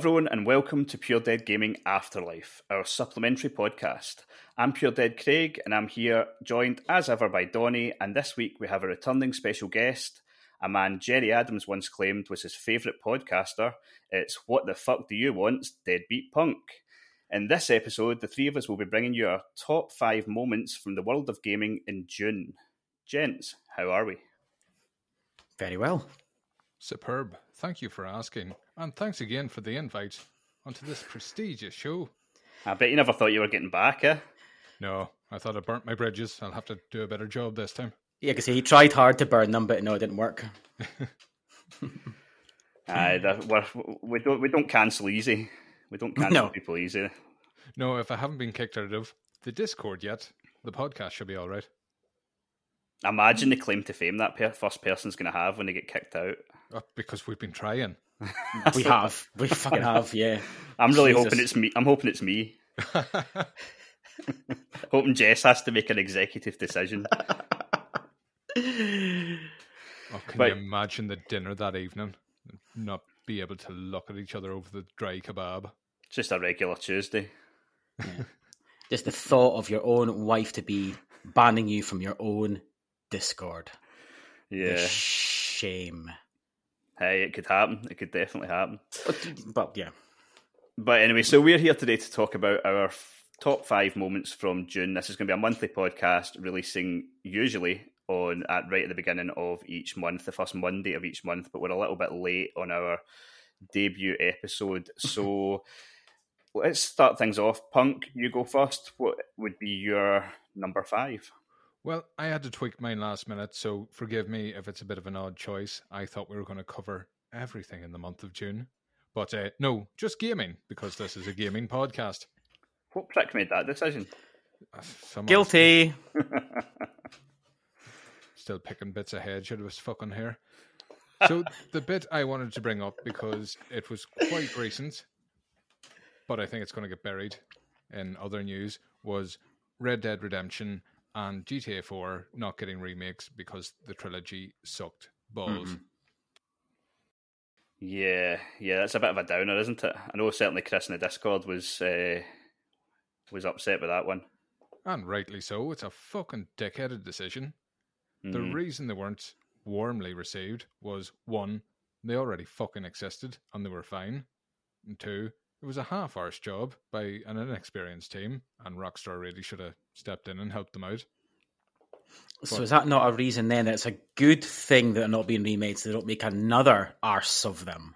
Hello, everyone, and welcome to Pure Dead Gaming Afterlife, our supplementary podcast. I'm Pure Dead Craig, and I'm here joined as ever by Donny. And this week we have a returning special guest, a man Gerry Adams once claimed was his favourite podcaster. It's What the Fuck Do You Want? Deadbeat Punk. In this episode, the three of us will be bringing you our top five moments from the world of gaming in June. Gents, how are we? Very well. Superb. Thank you for asking. And thanks again for the invite onto this prestigious show. I bet you never thought you were getting back, eh? No, I thought I burnt my bridges. I'll have to do a better job this time. Yeah, because he tried hard to burn them, but no, it didn't work. Aye, that- we're, we don't we don't cancel easy. We don't cancel No. people easy. No, if I haven't been kicked out of the Discord yet, the podcast should be all right. Imagine the claim to fame that per- first person's going to have when they get kicked out. Uh, because we've been trying. We have. We fucking have, yeah. I'm really Jesus. hoping it's me. I'm hoping it's me. hoping Jess has to make an executive decision. Oh, can But- you imagine the dinner that evening? Not be able to look at each other over the dry kebab. Just a regular Tuesday. Just the thought of your own wife to be banning you from your own Discord. The Yeah. shame. Hey, it could happen. It could definitely happen. But, but yeah. But anyway, so we're here today to talk about our f- top five moments from June. This is going to be a monthly podcast, releasing usually on at right at the beginning of each month, the first Monday of each month. But we're a little bit late on our debut episode, so let's start things off. Punk, you go first. What would be your number five? Well, I had to tweak mine last minute, so forgive me if it's a bit of an odd choice. I thought we were going to cover everything in the month of June. But uh, no, just gaming, because this is a gaming podcast. What prick made that decision? Uh, Guilty. Still picking bits ahead, should have was fucking here. So the bit I wanted to bring up, because it was quite recent, but I think it's going to get buried in other news, was Red Dead Redemption and GTA 4 not getting remakes because the trilogy sucked balls. Yeah, yeah, that's a bit of a downer, isn't it? I know certainly Chris in the Discord was uh, was upset with that one. And rightly so. It's a fucking dickheaded decision. The Mhm. reason they weren't warmly received was one, they already fucking existed and they were fine. And two, it was a half arsed job by an inexperienced team, and Rockstar really should have stepped in and helped them out. So is that not a reason then that it's a good thing that they're not being remade so they don't make another arse of them?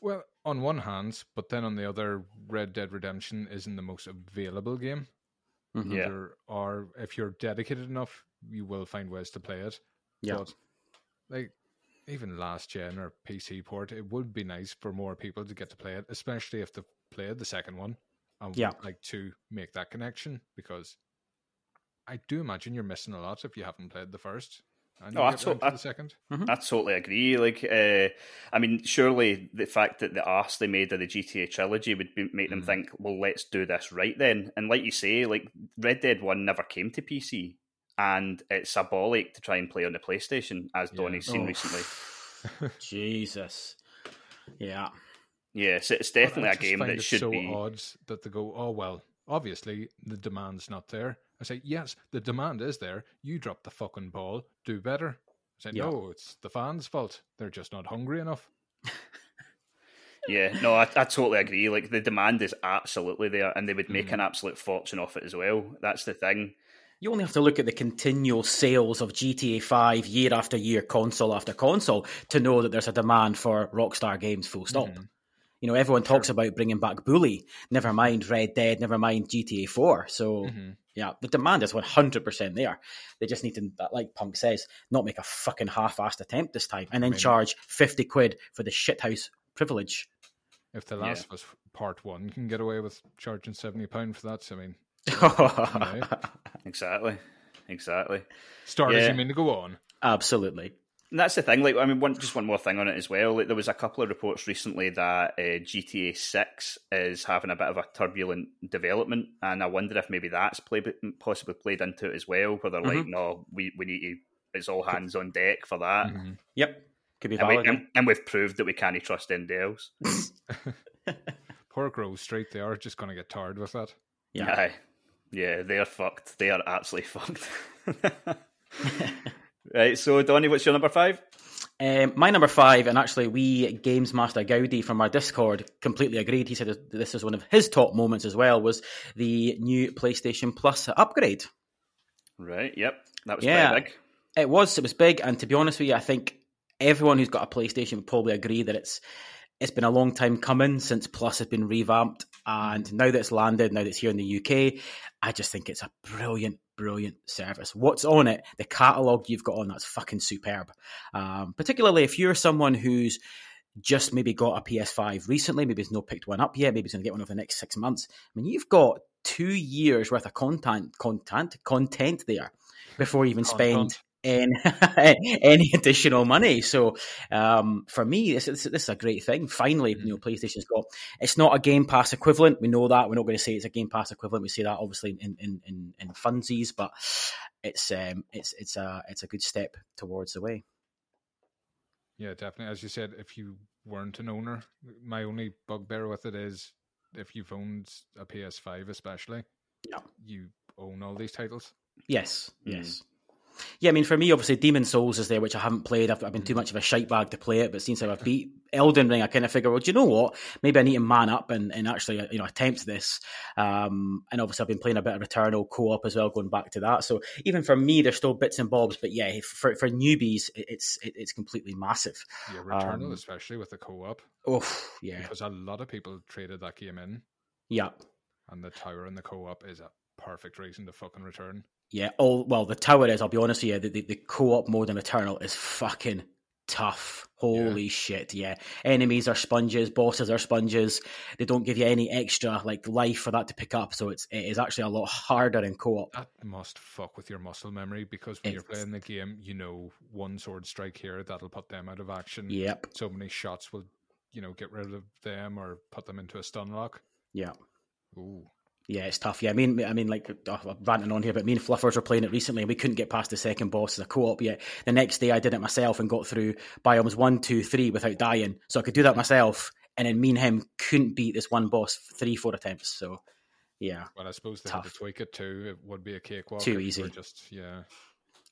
Well, on one hand, but then on the other, Red Dead Redemption isn't the most available game. Mhm. Yeah. There are, if you're dedicated enough, you will find ways to play it. Yeah. But like even last gen or PC port, it would be nice for more people to get to play it, especially if they've played the second one and Yeah. would like to make that connection because I do imagine you're missing a lot if you haven't played the first. And you that's get round what- to I- the second. I totally agree. Like, uh, I mean, surely the fact that the arse they made of the GTA trilogy would be, make them Mhm. think, well, let's do this right then. And like you say, like Red Dead One never came to PC, and it's a bollock to try and play on the PlayStation, as Yeah. Donny's seen Oh. recently. Jesus. Yeah. Yes, it's definitely a game that it should so be. odd that they go, oh well, obviously the demand's not there. I say, yes, the demand is there. You drop the fucking ball, do better. I say, Yeah. no, it's the fans' fault. They're just not hungry enough. Yeah, no, I, I totally agree. Like the demand is absolutely there, and they would make mm-hmm. an absolute fortune off it as well. That's the thing. You only have to look at the continual sales of GTA 5 year after year, console after console, to know that there's a demand for Rockstar games, full stop. Mhm. You know, everyone talks about bringing back Bully, never mind Red Dead, never mind GTA 4. So, Mhm. yeah, the demand is 100% there. They just need to, like Punk says, not make a fucking half assed attempt this time and then mean- charge 50 quid for the shithouse privilege. If The Last of Us Part 1 you can get away with charging £70 for that, so, I mean, Exactly, exactly. starters, Yeah. you mean to go on? Absolutely. And that's the thing. Like, I mean, one just one more thing on it as well. Like, there was a couple of reports recently that uh, GTA Six is having a bit of a turbulent development, and I wonder if maybe that's played, possibly played into it as well. Where they're like, no, we we need to. It's all hands on deck for that. Mhm. Yep. Could be And, we, valid. and, and we've proved that we can't trust anybody else. poor Grove Street, they are just going to get tired with that. Yeah. Aye. Yeah, they're fucked. They are absolutely fucked. right, so Donny, what's your number five? Um, my number five, and actually, we Games Master Gaudi from our Discord completely agreed. He said this is one of his top moments as well. Was the new PlayStation Plus upgrade? Right. Yep. That was Yeah. pretty big. It was. It was big, and to be honest with you, I think everyone who's got a PlayStation would probably agree that it's it's been a long time coming since Plus has been revamped, and now that it's landed, now that it's here in the UK, I just think it's a brilliant, brilliant service. What's on it? The catalog you've got on that's fucking superb. Um, particularly if you're someone who's just maybe got a PS5 recently, maybe has not picked one up yet, maybe he's going to get one over the next six months. I mean, you've got two years worth of content, content, content there before you even spend. Any, any additional money. So um, for me, this, this, this is a great thing. Finally, you know, PlayStation's got. It's not a Game Pass equivalent. We know that. We're not going to say it's a Game Pass equivalent. We say that obviously in in in, in funsies, but it's um it's it's a it's a good step towards the way. Yeah, definitely. As you said, if you weren't an owner, my only bugbear with it is if you've owned a PS5, especially, Yeah. you own all these titles. Yes, Mm. Yeah, I mean, for me, obviously, Demon's Souls is there, which I haven't played. I've, I've been too much of a shite bag to play it, but since I've beat Elden Ring, I kind of figure, well, do you know what? Maybe I need to man up and, and actually, uh, you know, attempt this. Um, and obviously, I've been playing a bit of Returnal co-op as well, going back to that. So even for me, there's still bits and bobs, but yeah, for for newbies, it's it, it's completely massive. Yeah, Returnal, Um, especially with the co-op, Oh, yeah, because a lot of people traded that game in, yeah. and the tower and the co-op is a perfect reason to fucking return. Yeah, all well, the tower is. I'll be honest with you. The, the, the co-op mode in Returnal is fucking tough. Holy shit! Yeah, enemies are sponges, bosses are sponges. They don't give you any extra like life for that to pick up, so it's it is actually a lot harder in co-op. That must fuck with your muscle memory because when you're playing the game, you know one sword strike here that'll put them out of action. Yep. So many shots will, you know, get rid of them or put them into a stun lock. Yeah. Ooh. Yeah, it's tough. Yeah, I mean, I mean, like oh, I'm ranting on here, but me and Fluffers were playing it recently, and we couldn't get past the second boss as a co-op yet. The next day, I did it myself and got through biomes one, two, three without dying, so I could do that myself. And then me and him couldn't beat this one boss three, four attempts. So, yeah, Well, I suppose they had to tweak it too. It would be a cakewalk. Too easy. Just yeah.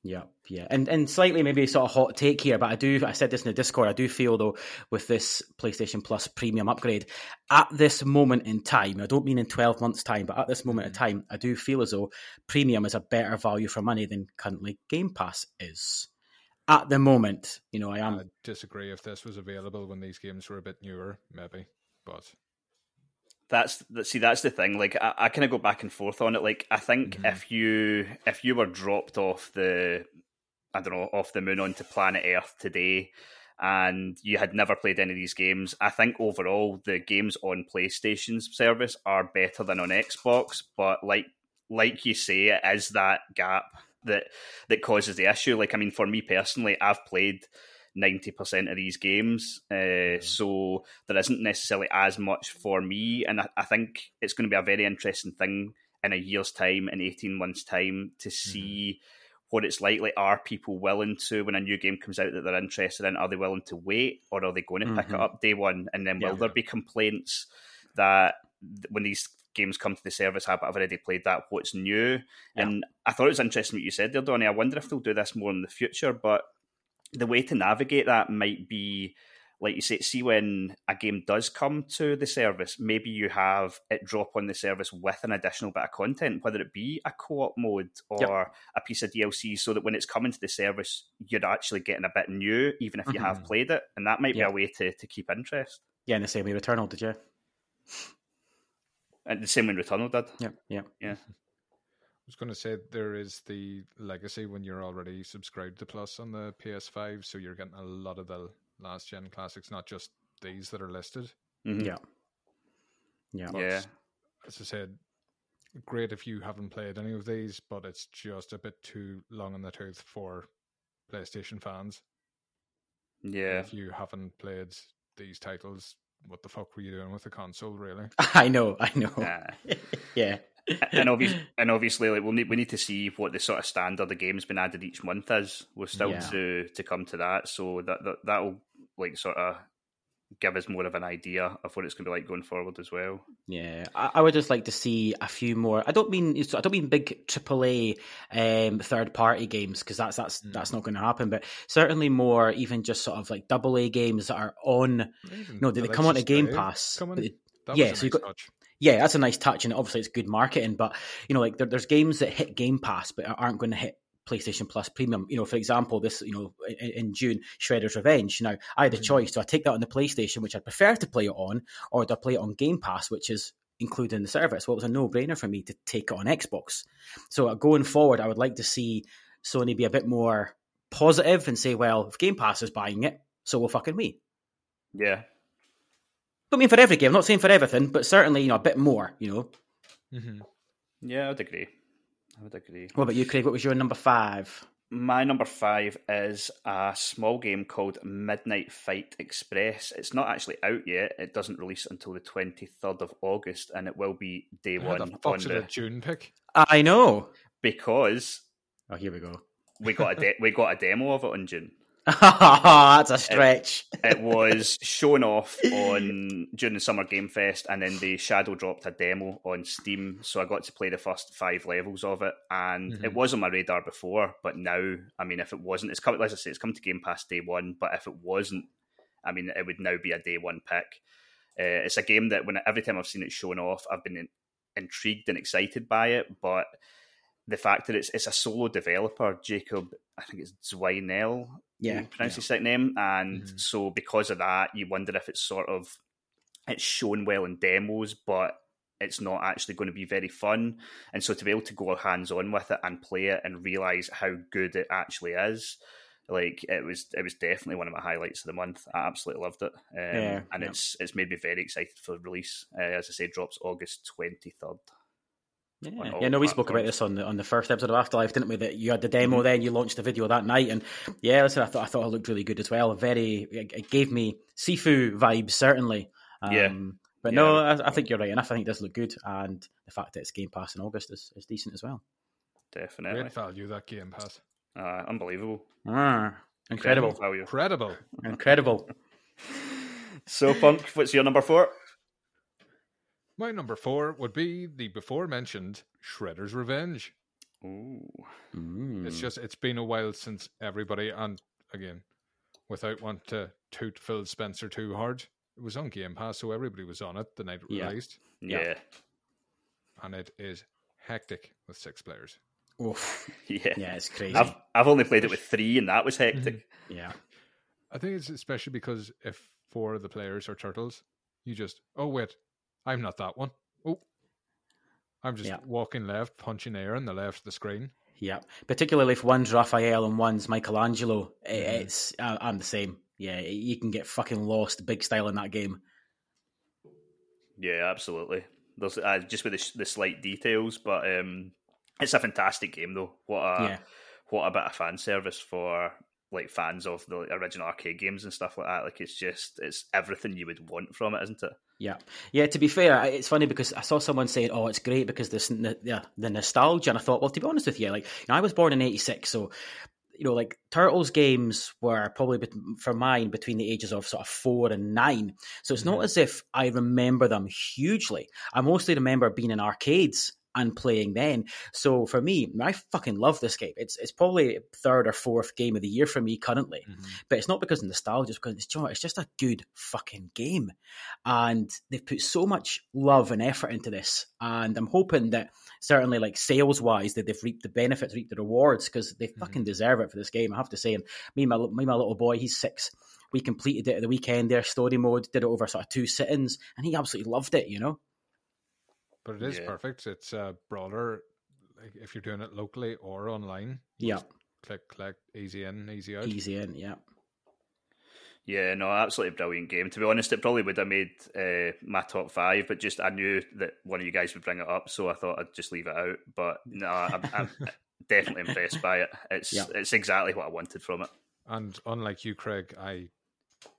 Yeah, yeah, and and slightly maybe sort of hot take here, but I do. I said this in the Discord. I do feel though with this PlayStation Plus premium upgrade at this moment in time. I don't mean in twelve months' time, but at this moment in mm. time, I do feel as though premium is a better value for money than currently Game Pass is. At the moment, you know, I am. I disagree. If this was available when these games were a bit newer, maybe. But That's that- see, that's the thing. Like, I, I kind of go back and forth on it. Like, I think Mhm. if you if you were dropped off the, I don't know, off the moon onto planet Earth today, and you had never played any of these games, I think overall the games on PlayStation's service are better than on Xbox. But like like you say, it is that gap that that causes the issue. Like, I mean, for me personally, I've played. 90% of these games, uh, so there isn't necessarily as much for me. And I, I think it's going to be a very interesting thing in a year's time, in 18 months' time, to see what it's like. Like, are people willing to, when a new game comes out that they're interested in, are they willing to wait or are they going to pick it Mhm. up day one? And then will Yeah. there be complaints that th- when these games come to the service, "Ah, but I've already played that, what's new? Yeah. And I thought it was interesting what you said there, Donny. I wonder if they'll do this more in the future, but the way to navigate that might be like you say see when a game does come to the service maybe you have it drop on the service with an additional bit of content whether it be a co-op mode or Yep. a piece of dlc so that when it's coming to the service you're actually getting a bit new even if you have Mhm. played it and that might be a way to, to keep interest Yeah, in the same way Returnal did you? and the same way returnal did Yeah, yeah. I was going to say there is the legacy when you're already subscribed to Plus on the PS5, so you're getting a lot of the last gen classics, not just these that are listed. Mhm. Yeah. Yeah. But Yeah. as I said, great if you haven't played any of these, but it's just a bit too long in the tooth for PlayStation fans. yeah If you haven't played these titles, what the fuck were you doing with the console, really? I know, I know. Nah. yeah. and obviously, and obviously, like we'll need we need to see what the sort of standard of games been added each month is. We're still Yeah. to to come to that, so that that that'll like sort of give us more of an idea of what it's going to be like going forward as well. Yeah, I, I would just like to see a few more. I don't mean I don't mean big AAA um, third party games because that's that's mm. that's not going to happen. But certainly more, even just sort of like double A games that are on. Even no, they come on to Game Pass. yeah, so you got. Touch. Yeah, that's a nice touch, and obviously it's good marketing. But you know, like there, there's games that hit Game Pass but aren't going to hit PlayStation Plus Premium. You know, for example, this you know in, in June, Shredder's Revenge. Now I had a mm-hmm. choice: do I take that on the PlayStation, which I prefer to play it on, or do I play it on Game Pass, which is included in the service? Well, it was a no-brainer for me to take it on Xbox. So uh, going forward, I would like to see Sony be a bit more positive and say, well, if Game Pass is buying it, so will fucking we. Yeah. I mean, for every game, I'm not saying for everything, but certainly, you know, a bit more, you know. Mm-hmm. Yeah, I'd agree. I would agree. What about you, Craig? What was your number five? My number five is a small game called Midnight Fight Express. It's not actually out yet. It doesn't release until the 23rd of August, and it will be day How one on the June pick. I know because oh, here we go. we got a de- we got a demo of it on June. That's a stretch. It, it, was shown off on during the Summer Game Fest, and then they shadow dropped a demo on Steam. So I got to play the first five levels of it, and mm-hmm. it was on my radar before. But now, I mean, if it wasn't, it's come. As I say, it's come to Game Pass day one. But if it wasn't, I mean, it would now be a day one pick. Uh, it's a game that when every time I've seen it shown off, I've been in, intrigued and excited by it, but the fact that it's it's a solo developer, Jacob, I think it's Dzwinel, yeah, pronounce yeah. his second name, and mm-hmm. so because of that, you wonder if it's sort of it's shown well in demos, but it's not actually going to be very fun. And so to be able to go hands on with it and play it and realize how good it actually is, like it was, it was definitely one of my highlights of the month. I absolutely loved it, um, yeah, and yeah. it's it's made me very excited for release. Uh, as I say, drops August twenty third. Yeah, yeah. No, we spoke about this on the on the first episode of Afterlife, didn't we? That you had the demo, mm-hmm. then you launched the video that night, and yeah, listen, I thought I thought it looked really good as well. Very, it gave me Sifu vibes certainly. Um, yeah. But yeah. no, I, I, think you're right enough. I think it does look good, and the fact that it's Game Pass in August is, is decent as well. Definitely, great value that Game Pass. Uh, unbelievable, ah, incredible, value, incredible, incredible. so, Punk, what's your number four? My number four would be the before mentioned Shredder's Revenge. Ooh. It's just it's been a while since everybody and again, without wanting to toot Phil Spencer too hard, it was on Game Pass, so everybody was on it the night it yeah. released. Yeah. And it is hectic with six players. Oof. Yeah. Yeah, it's crazy. I've I've only played it with three and that was hectic. Mm-hmm. yeah. I think it's especially because if four of the players are turtles, you just oh wait, I'm not that one. Oh, I'm just yeah. walking left, punching air on the left of the screen. Yeah, particularly if one's Raphael and one's Michelangelo. Mm-hmm. It's uh, I'm the same. Yeah, you can get fucking lost big style in that game. Yeah, absolutely. There's uh, just with the, the, slight details, but um, it's a fantastic game though. What a yeah. what a bit of fan service for like fans of the original arcade games and stuff like that. Like it's just it's everything you would want from it, isn't it? Yeah, yeah. To be fair, it's funny because I saw someone saying, "Oh, it's great because this the, the nostalgia," and I thought, well, to be honest with you, like you know, I was born in '86, so you know, like Turtles games were probably for mine between the ages of sort of four and nine. So it's not mm-hmm. as if I remember them hugely. I mostly remember being in arcades and playing then. So for me, I fucking love this game. It's it's probably third or fourth game of the year for me currently, mm-hmm. but it's not because of nostalgia. It's because it's, you know, it's just a good fucking game, and they've put so much love and effort into this. And I'm hoping that certainly, like sales wise, that they've reaped the benefits, reaped the rewards because they mm-hmm. fucking deserve it for this game. I have to say, and me, and my me, my little boy, he's six. We completed it at the weekend. There, story mode, did it over sort of two sittings, and he absolutely loved it. You know. But it is yeah. perfect. It's uh, broader like if you're doing it locally or online. Yeah. Click, click, easy in, easy out. Easy in, yeah. Yeah, no, absolutely brilliant game. To be honest, it probably would have made uh, my top five, but just I knew that one of you guys would bring it up, so I thought I'd just leave it out. But no, I'm, I'm definitely impressed by it. It's yeah. it's exactly what I wanted from it. And unlike you, Craig, I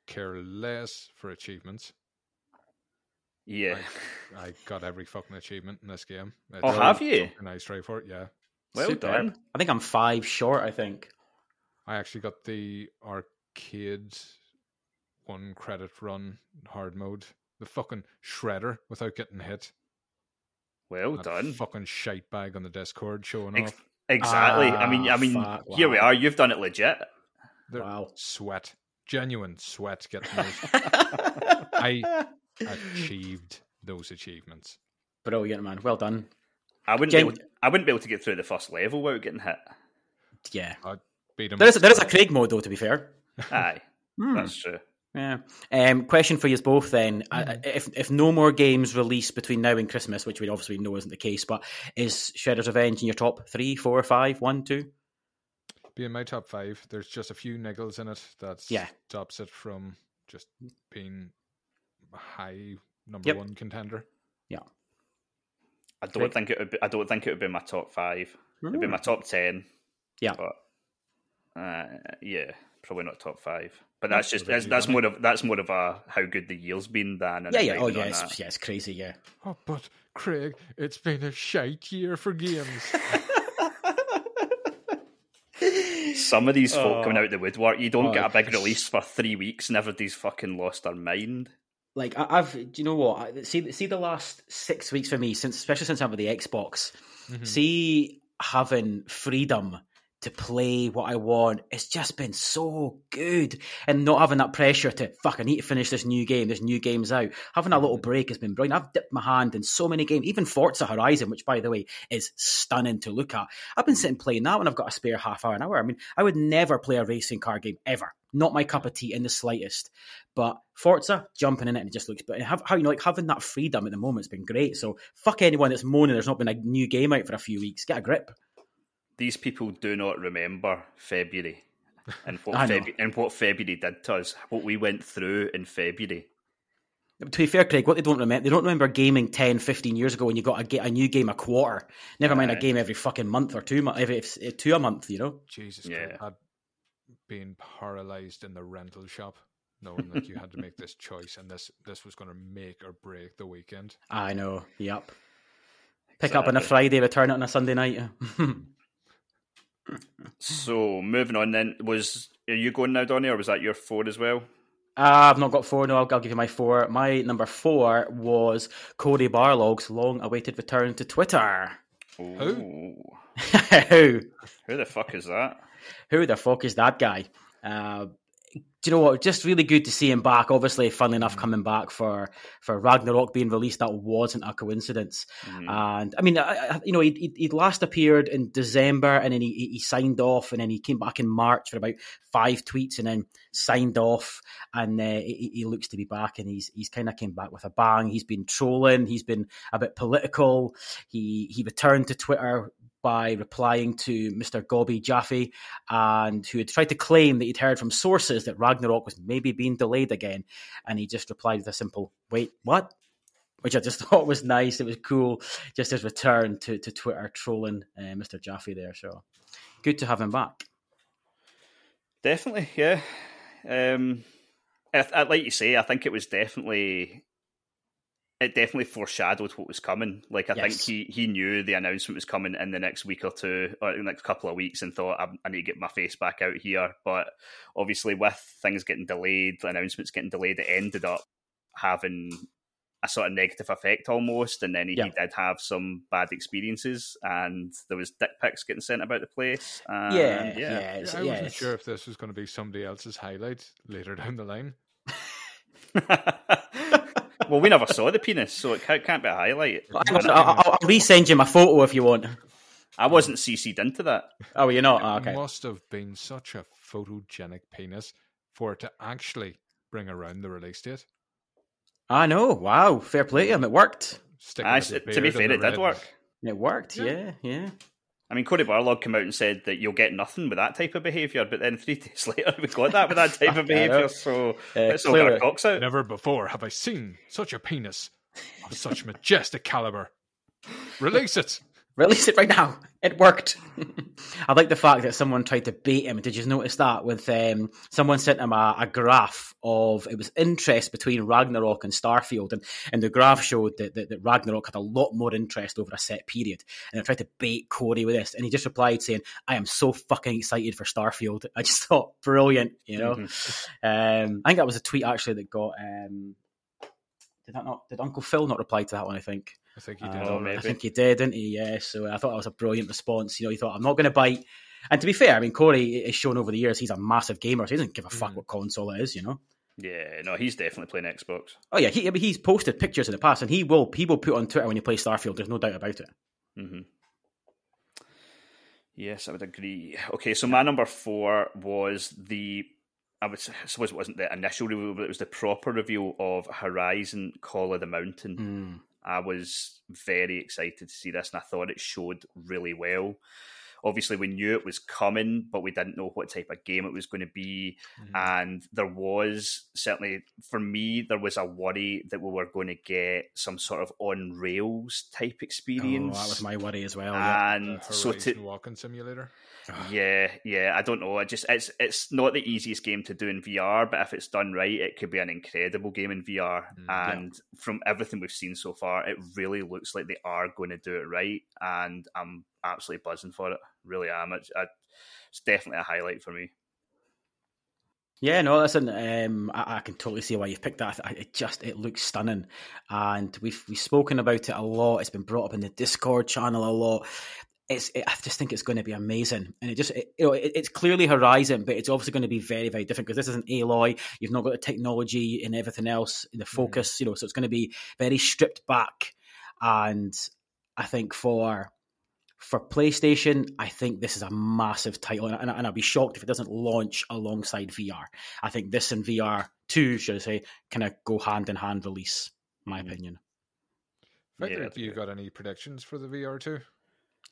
care less for achievements. Yeah, I, I, got every fucking achievement in this game. It's oh, have you? Nice try for it, yeah. Well Superb. done. I think I'm five short. I think I actually got the arcade one credit run hard mode. The fucking shredder without getting hit. Well That done. Fucking shite bag on the Discord showing Ex- off. Exactly. I mean, Ah, I mean, fuck, here we are. You've done it legit. There- Wow. Sweat. Genuine sweat getting those. I achieved those achievements. Brilliant, man. Well done. I wouldn't. Gen- be able, I wouldn't be able to get through the first level without getting hit. Yeah. Beat 'em There is, there is a Craig mode, though, to be fair. Aye, Hmm. that's true. Yeah. Um, question for you both then. Mm-hmm. I- If if no more games release between now and Christmas, which we obviously know isn't the case, but is Shredder's Revenge in your top three, four, five, one, two? Be in my top five. There's just a few niggles in it that Yeah. stops it from just being a high number Yep. one contender. Yeah. I don't Craig? think it would. Be, I don't think it would be my top five. It'd be Hmm. my top ten. Yeah. But uh, yeah, probably not top five. But Not that's just that's, that's more of that's more of a how good the year's been than an Yeah, yeah. Oh, yeah. It's, yeah, it's crazy, yeah. Oh, but Craig, it's been a shite year for games. Some of these folk coming Oh. out the woodwork, you don't Oh, get a big release for three weeks, and everybody's fucking lost their mind. Like I, I've, do you know what? I- See, see the last six weeks for me, since especially since I'm with the Xbox. Mhm. See having freedom to play what I want. It's just been so good, and not having that pressure to fuck. I need to finish this new game. This new game's out. Having a little break has been brilliant. I've dipped my hand in so many games, even Forza Horizon, which by the way is stunning to look at. I've been sitting playing that when I've got a spare half hour an hour. I mean, I would never play a racing car game ever. Not my cup of tea in the slightest. But Forza, jumping in it, and it just looks. But have, how you know, like having that freedom at the moment has been great. So fuck anyone that's moaning. There's not been a new game out for a few weeks. Get a grip. These people do not remember February and what, I. Febu- and what February did to us, what we went through in February. To be fair, Craig, what they don't remember, they don't remember gaming 10, 15 years ago when you got a, ga- a new game a quarter. Never mind a game every fucking month or two, every eh, two a month. You know. Jesus, Yeah. Craig, had been paralyzed in the rental shop, knowing that you had to make this choice, and this this was going to make or break the weekend. I know. Yep. Pick up on a Friday, return it on a Sunday night. So moving on, then was are you going now, Donny, or was that your four as well? Uh, I've not got four. No, I'll, I'll give you my four. My number four was Cory Barlog's long-awaited return to Twitter. Ooh. Who? Who the fuck is that? Who the fuck is that guy? Uh, do you know what? Just really good to see him back. Obviously, funnily enough, coming back for for Ragnarok being released, that wasn't a coincidence. Mhm. And I mean, I, you know, he'd, he'd- he'd last appeared in December, and then he, he he signed off, and then he came back in March for about five tweets, and then signed off. And uh, he, he looks to be back, and he's he's kind of came back with a bang. He's been trolling, he's been a bit political. He he returned to Twitter by replying to Mr. Gobby Jaffe, and who had tried to claim that he'd heard from sources that Ragnarok was maybe being delayed again, and he just replied with a simple "Wait, what?" which I just thought was nice. It was cool, just his return to, to Twitter trolling uh, Mr. Jaffe there. So good to have him back. Definitely, yeah. Um, I, I, like you say, I think it was definitely it definitely foreshadowed what was coming. Like I think he he knew the announcement was coming in the next week or two, or in the next couple of weeks, and thought I, I need to get my face back out here. But obviously, with things getting delayed, the announcements getting delayed, it ended up having a sort of negative effect almost. And then he, Yeah. he did have some bad experiences, and there was dick pics getting sent about the place. And yeah, yeah, yeah. it's- I yeah, wasn't it's- sure if this was going to be somebody else's highlight later down the line. well, we never saw the penis, so it can't, can't be a highlight. I'll, I'll, I'll resend you my photo if you want. I wasn't CC'd into that. Oh, you're not? Oh, It ah, okay. must have been such a photogenic penis for it to actually bring around the release date. I know. Wow. Fair play to him. It worked. I, to be fair, it did work. It worked. Yeah. Yeah, yeah. I mean, Cory Barlog came out and said that you'll get nothing with that type of behaviour, but then three days later we got that with that type of I know. behaviour, so Uh, let's all our cocks out. Never before have I seen such a penis of such majestic caliber. Release it. Release it right now. It worked. I like the fact that someone tried to bait him. Did you notice that? With um, someone sent him a, a, graph of it was interest between Ragnarok and Starfield, and, and the graph showed that, that, that Ragnarok had a lot more interest over a set period. And I tried to bait Cory with this, and he just replied saying, "I am so fucking excited for Starfield." I just thought brilliant, you know. Mm-hmm. Um, I think that was a tweet actually that got. Um, did that not? Did Uncle Phil not reply to that one? I think. I think he did. Um, I think he did, didn't he? Yeah. So I thought that was a brilliant response. You know, he thought, I'm not going to bite. And to be fair, I mean, Cory has shown over the years he's a massive gamer. So he doesn't give a fuck mm. what console it is, you know. Yeah, no, he's definitely playing Xbox. Oh yeah, he, I mean, he's posted pictures in the past, and he will he will put on Twitter when he plays Starfield. There's no doubt about it. Mm-hmm. Yes, I would agree. Okay, so my number four was the I would suppose it wasn't the initial review, but it was the proper review of Horizon Call of the Mountain. Mm. I was very excited to see this, and I thought it showed really well. Obviously, we knew it was coming, but we didn't know what type of game it was going to be. Mm-hmm. And there was certainly, for me, there was a worry that we were going to get some sort of on rails type experience. Oh, that was my worry as well. And yeah. so to walking simulator. Yeah, yeah. I don't know. I just it's it's not the easiest game to do in VR, but if it's done right, it could be an incredible game in VR. Mm, and yeah. from everything we've seen so far, it really looks like they are going to do it right. And I'm absolutely buzzing for it. Really am. It's, it's definitely a highlight for me. Yeah, no, listen, um, I, I, can totally see why you've picked that. It just it looks stunning, and we've we've spoken about it a lot. It's been brought up in the Discord channel a lot it's it, I just think it's going to be amazing, and it just it, you know it, it's clearly Horizon, but it's obviously going to be very very different because this isn't Aloy. You've not got the technology and everything else in the mm. focus, mm. you know. So it's going to be very stripped back, and I think for for PlayStation, I think this is a massive title, and, and I'd be shocked if it doesn't launch alongside VR. I think this and VR two, should I say, kind of go hand in hand release. My mm. opinion. Victor, yeah, you got any predictions for the VR two?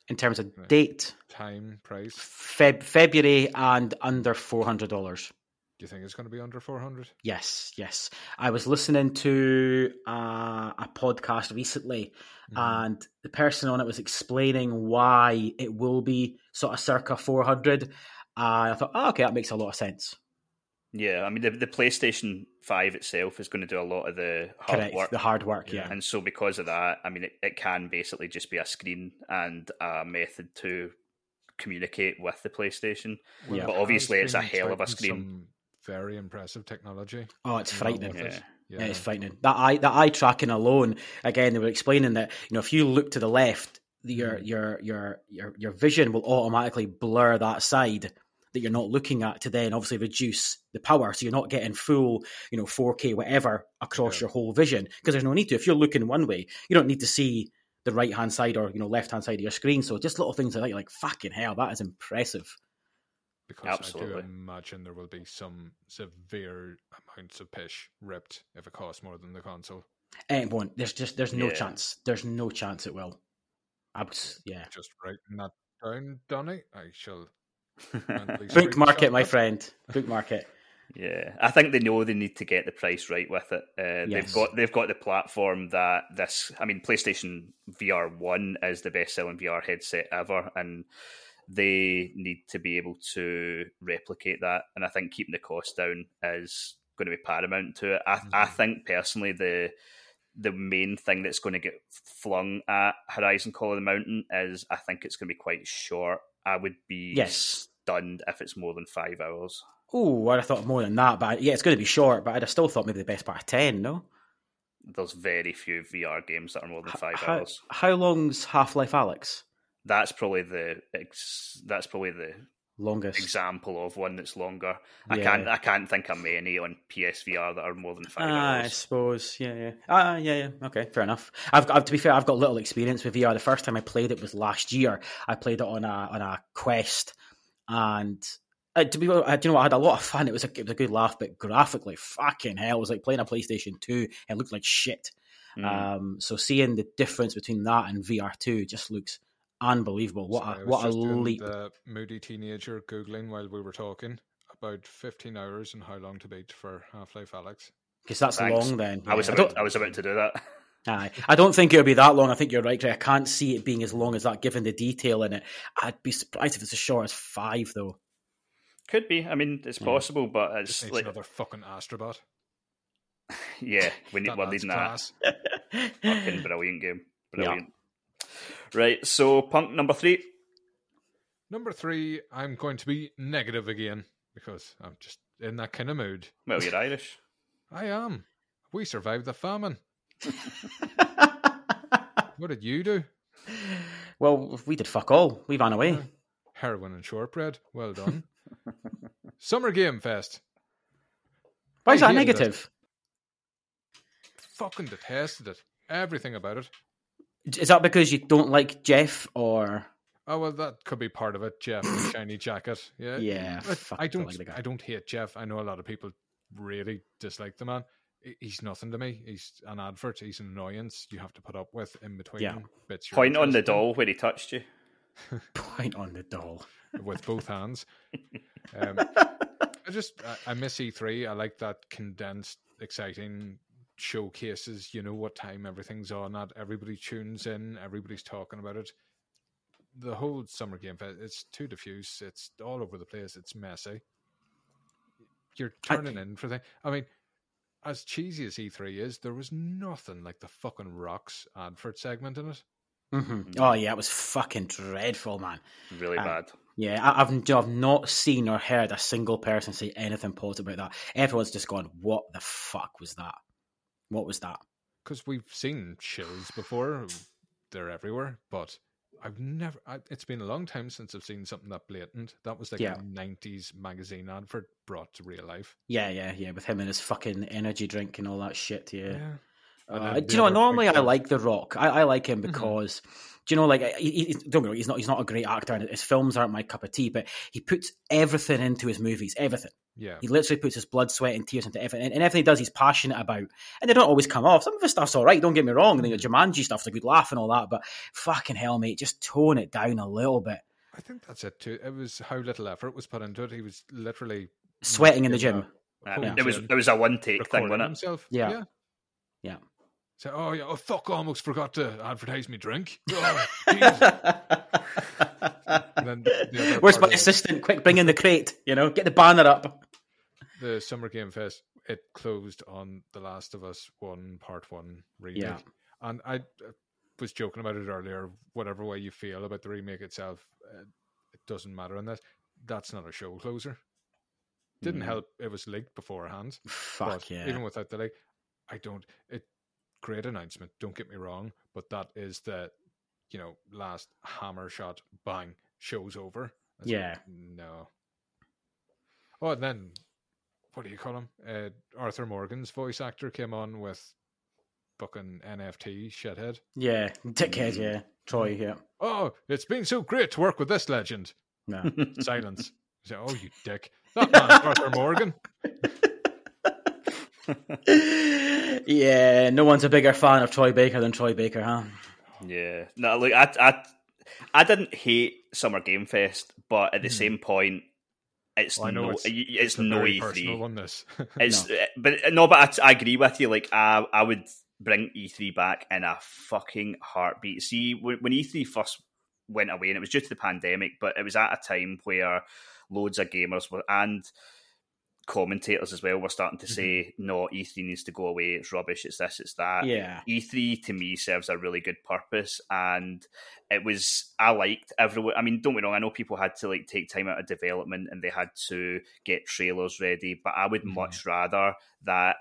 in terms of right. date, time, price, Feb- February, and under four hundred dollars. Do you think it's going to be under four hundred? Yes, yes. I was listening to uh, a podcast recently, mm. and the person on it was explaining why it will be sort of circa four hundred. Uh, I thought, oh, okay, that makes a lot of sense. Yeah, I mean the, the PlayStation Five itself is going to do a lot of the hard Correct, work. The hard work, yeah. And so because of that, I mean it, it can basically just be a screen and a method to communicate with the PlayStation. Yeah. But obviously, it's a hell of a screen. Very impressive technology. Oh, it's frightening. Yeah. Yeah. it's frightening. That eye, that eye tracking alone. Again, they were explaining that you know if you look to the left, your mm. your your your your vision will automatically blur that side that you're not looking at to then obviously reduce the power so you're not getting full you know 4k whatever across yeah. your whole vision because there's no need to if you're looking one way you don't need to see the right hand side or you know left hand side of your screen so just little things like that you're like fucking hell that is impressive because Absolutely. I do imagine there will be some severe amounts of pish ripped if it costs more than the console. It won't. There's just there's no yeah. chance. There's no chance it will. Abs- yeah. Just writing that down, Donny. I shall Book market, my friend. Book market. Yeah, I think they know they need to get the price right with it. Uh, yes. They've got they've got the platform that this. I mean, PlayStation VR One is the best selling VR headset ever, and they need to be able to replicate that. And I think keeping the cost down is going to be paramount to it. I, mm-hmm. I think personally the the main thing that's going to get flung at Horizon Call of the Mountain is I think it's going to be quite short. I would be yes. stunned if it's more than five hours. Oh, I'd have thought more than that, but yeah, it's going to be short. But I'd have still thought maybe the best part of ten. No, there's very few VR games that are more than five how, hours. How long's Half Life, Alyx? That's probably the that's probably the longest example of one that's longer. I can't I can't think of many on PSVR that are more than five ah, hours. I suppose, yeah, yeah, ah, yeah, yeah. Okay, fair enough. I've, I've, to be fair, I've got little experience with VR. The first time I played it was last year. I played it on a on a Quest, and uh, to be honest, you know, I had a lot of fun. It was a it was a good laugh, but graphically, fucking hell, it was like playing a PlayStation Two. It looked like shit. Mm. Um, so seeing the difference between that and VR two just looks unbelievable. What Sorry, a what a leap! The moody teenager googling while we were talking about 15 hours and how long to beat for Half Life Alyx. Because that's Thanks. long then. I was about, I, I, was about to do that. Aye. I don't think it'll be that long. I think you're right, Craig. I can't see it being as long as that, given the detail in it. I'd be surprised if it's as short as five, though. Could be. I mean, it's Yeah. possible, but it's needs like, another fucking Astrobot. yeah, we need That we're lad's needing that. Fucking brilliant game. Yeah. Brilliant. Right, so punk number three. Number three, I'm going to be negative again because I'm just in that kind of mood. Well, you're Irish. I am. We survived the famine. What did you do? well, we did fuck all. We ran away. Heroin and shortbread. Well done. Summer Game Fest. Why is I that hated it. negative? Fucking detested it. Everything about it. Is that because you don't like Jeff or? Oh well, that could be part of it. Jeff, the shiny jacket. Yeah, Yeah, I don't don't. like the guy. I don't hate Jeff. I know a lot of people really dislike the man. He's nothing to me. He's an advert. He's an annoyance you have to put up with in between Yeah. bits. Point on the doll where he touched you. Point on the doll. with both hands. Um, I just I, I miss E3. I like that condensed, exciting showcases. You know what time everything's on at. Everybody tunes in. Everybody's talking about it. The whole summer game fest. It's too diffuse. It's all over the place. It's messy. You're I- turning in for things. I mean, as cheesy as E3 is, there was nothing like the fucking rocks advert segment in it. hmm Oh yeah, it was fucking dreadful, man. Really Uh, bad. Yeah, I, I've I've not seen or heard a single person say anything positive about that. Everyone's just gone, "What the fuck was that? What was that?" because we've seen shills before. They're everywhere, but I've never. I, it's been a long time since I've seen something that blatant. That was like Yeah. a '90s magazine advert brought to real life. Yeah, yeah, yeah. With him and his fucking energy drink and all that shit. Yeah. And Uh, do you know? Normally, I like The Rock. I, I like him Mhm. because, do you know? Like, he, he, don't get me wrong, he's not he's not a great actor, and his films aren't my cup of tea. But he puts everything into his movies. Everything. Yeah, He literally puts his blood, sweat, and tears into everything. And, and everything he does, he's passionate about. And they don't always come off. Some of his stuff's all right. Don't get me wrong. And the Jumanji stuff's a good laugh and all that. But fucking hell, mate, just tone it down a little bit. I think that's it too. It was how little effort was put into it. He was literally Sweating in the gym. a Uh, hole It was it was a one take thing, wasn't it? himself. Yeah. yeah. Yeah. So, oh yeah, oh fuck! Almost forgot to advertise me drink. Oh, And then the Where's my of it- assistant? Quick, bring in the crate. You know, get the banner up. the Summer Game Fest, it closed on The Last of Us One Part One remake, Yeah. and I uh, was joking about it earlier. Whatever way you feel about the remake itself, uh, it doesn't matter on this. That's not a show closer. Didn't Mm. help. It was leaked beforehand. Fuck yeah. Even without the leak, I don't. It great announcement. Don't get me wrong, but that is the you know last hammer shot. Bang, show's over. Like, Yeah. no. Oh, and then what do you call him? Uh, Arthur Morgan's voice actor came on with fucking NFT shithead. Yeah, dickhead. Mm. Yeah, Troy. Yeah. Oh, it's been so great to work with this legend. No. Silence. Oh, you dick. That man's Arthur Morgan. yeah, no one's a bigger fan of Troy Baker than Troy Baker, huh? Yeah. No, look, I, I, I didn't hate Summer Game Fest, but at the Mhm. same point, it's Well, no, it's- it's, It's no E3. one. This. It's but no, but I, I agree with you. Like I, I would bring E3 back in a fucking heartbeat. See, when, when E3 first went away, and it was due to the pandemic, but it was at a time where loads of gamers were and commentators as well were starting to say, "No, E3 needs to go away. It's rubbish. It's this. It's that." Yeah. E3 to me serves a really good purpose, and it was I liked everyone. I mean, don't get me wrong. I know people had to like take time out of development and they had to get trailers ready, but I would Mhm. much rather that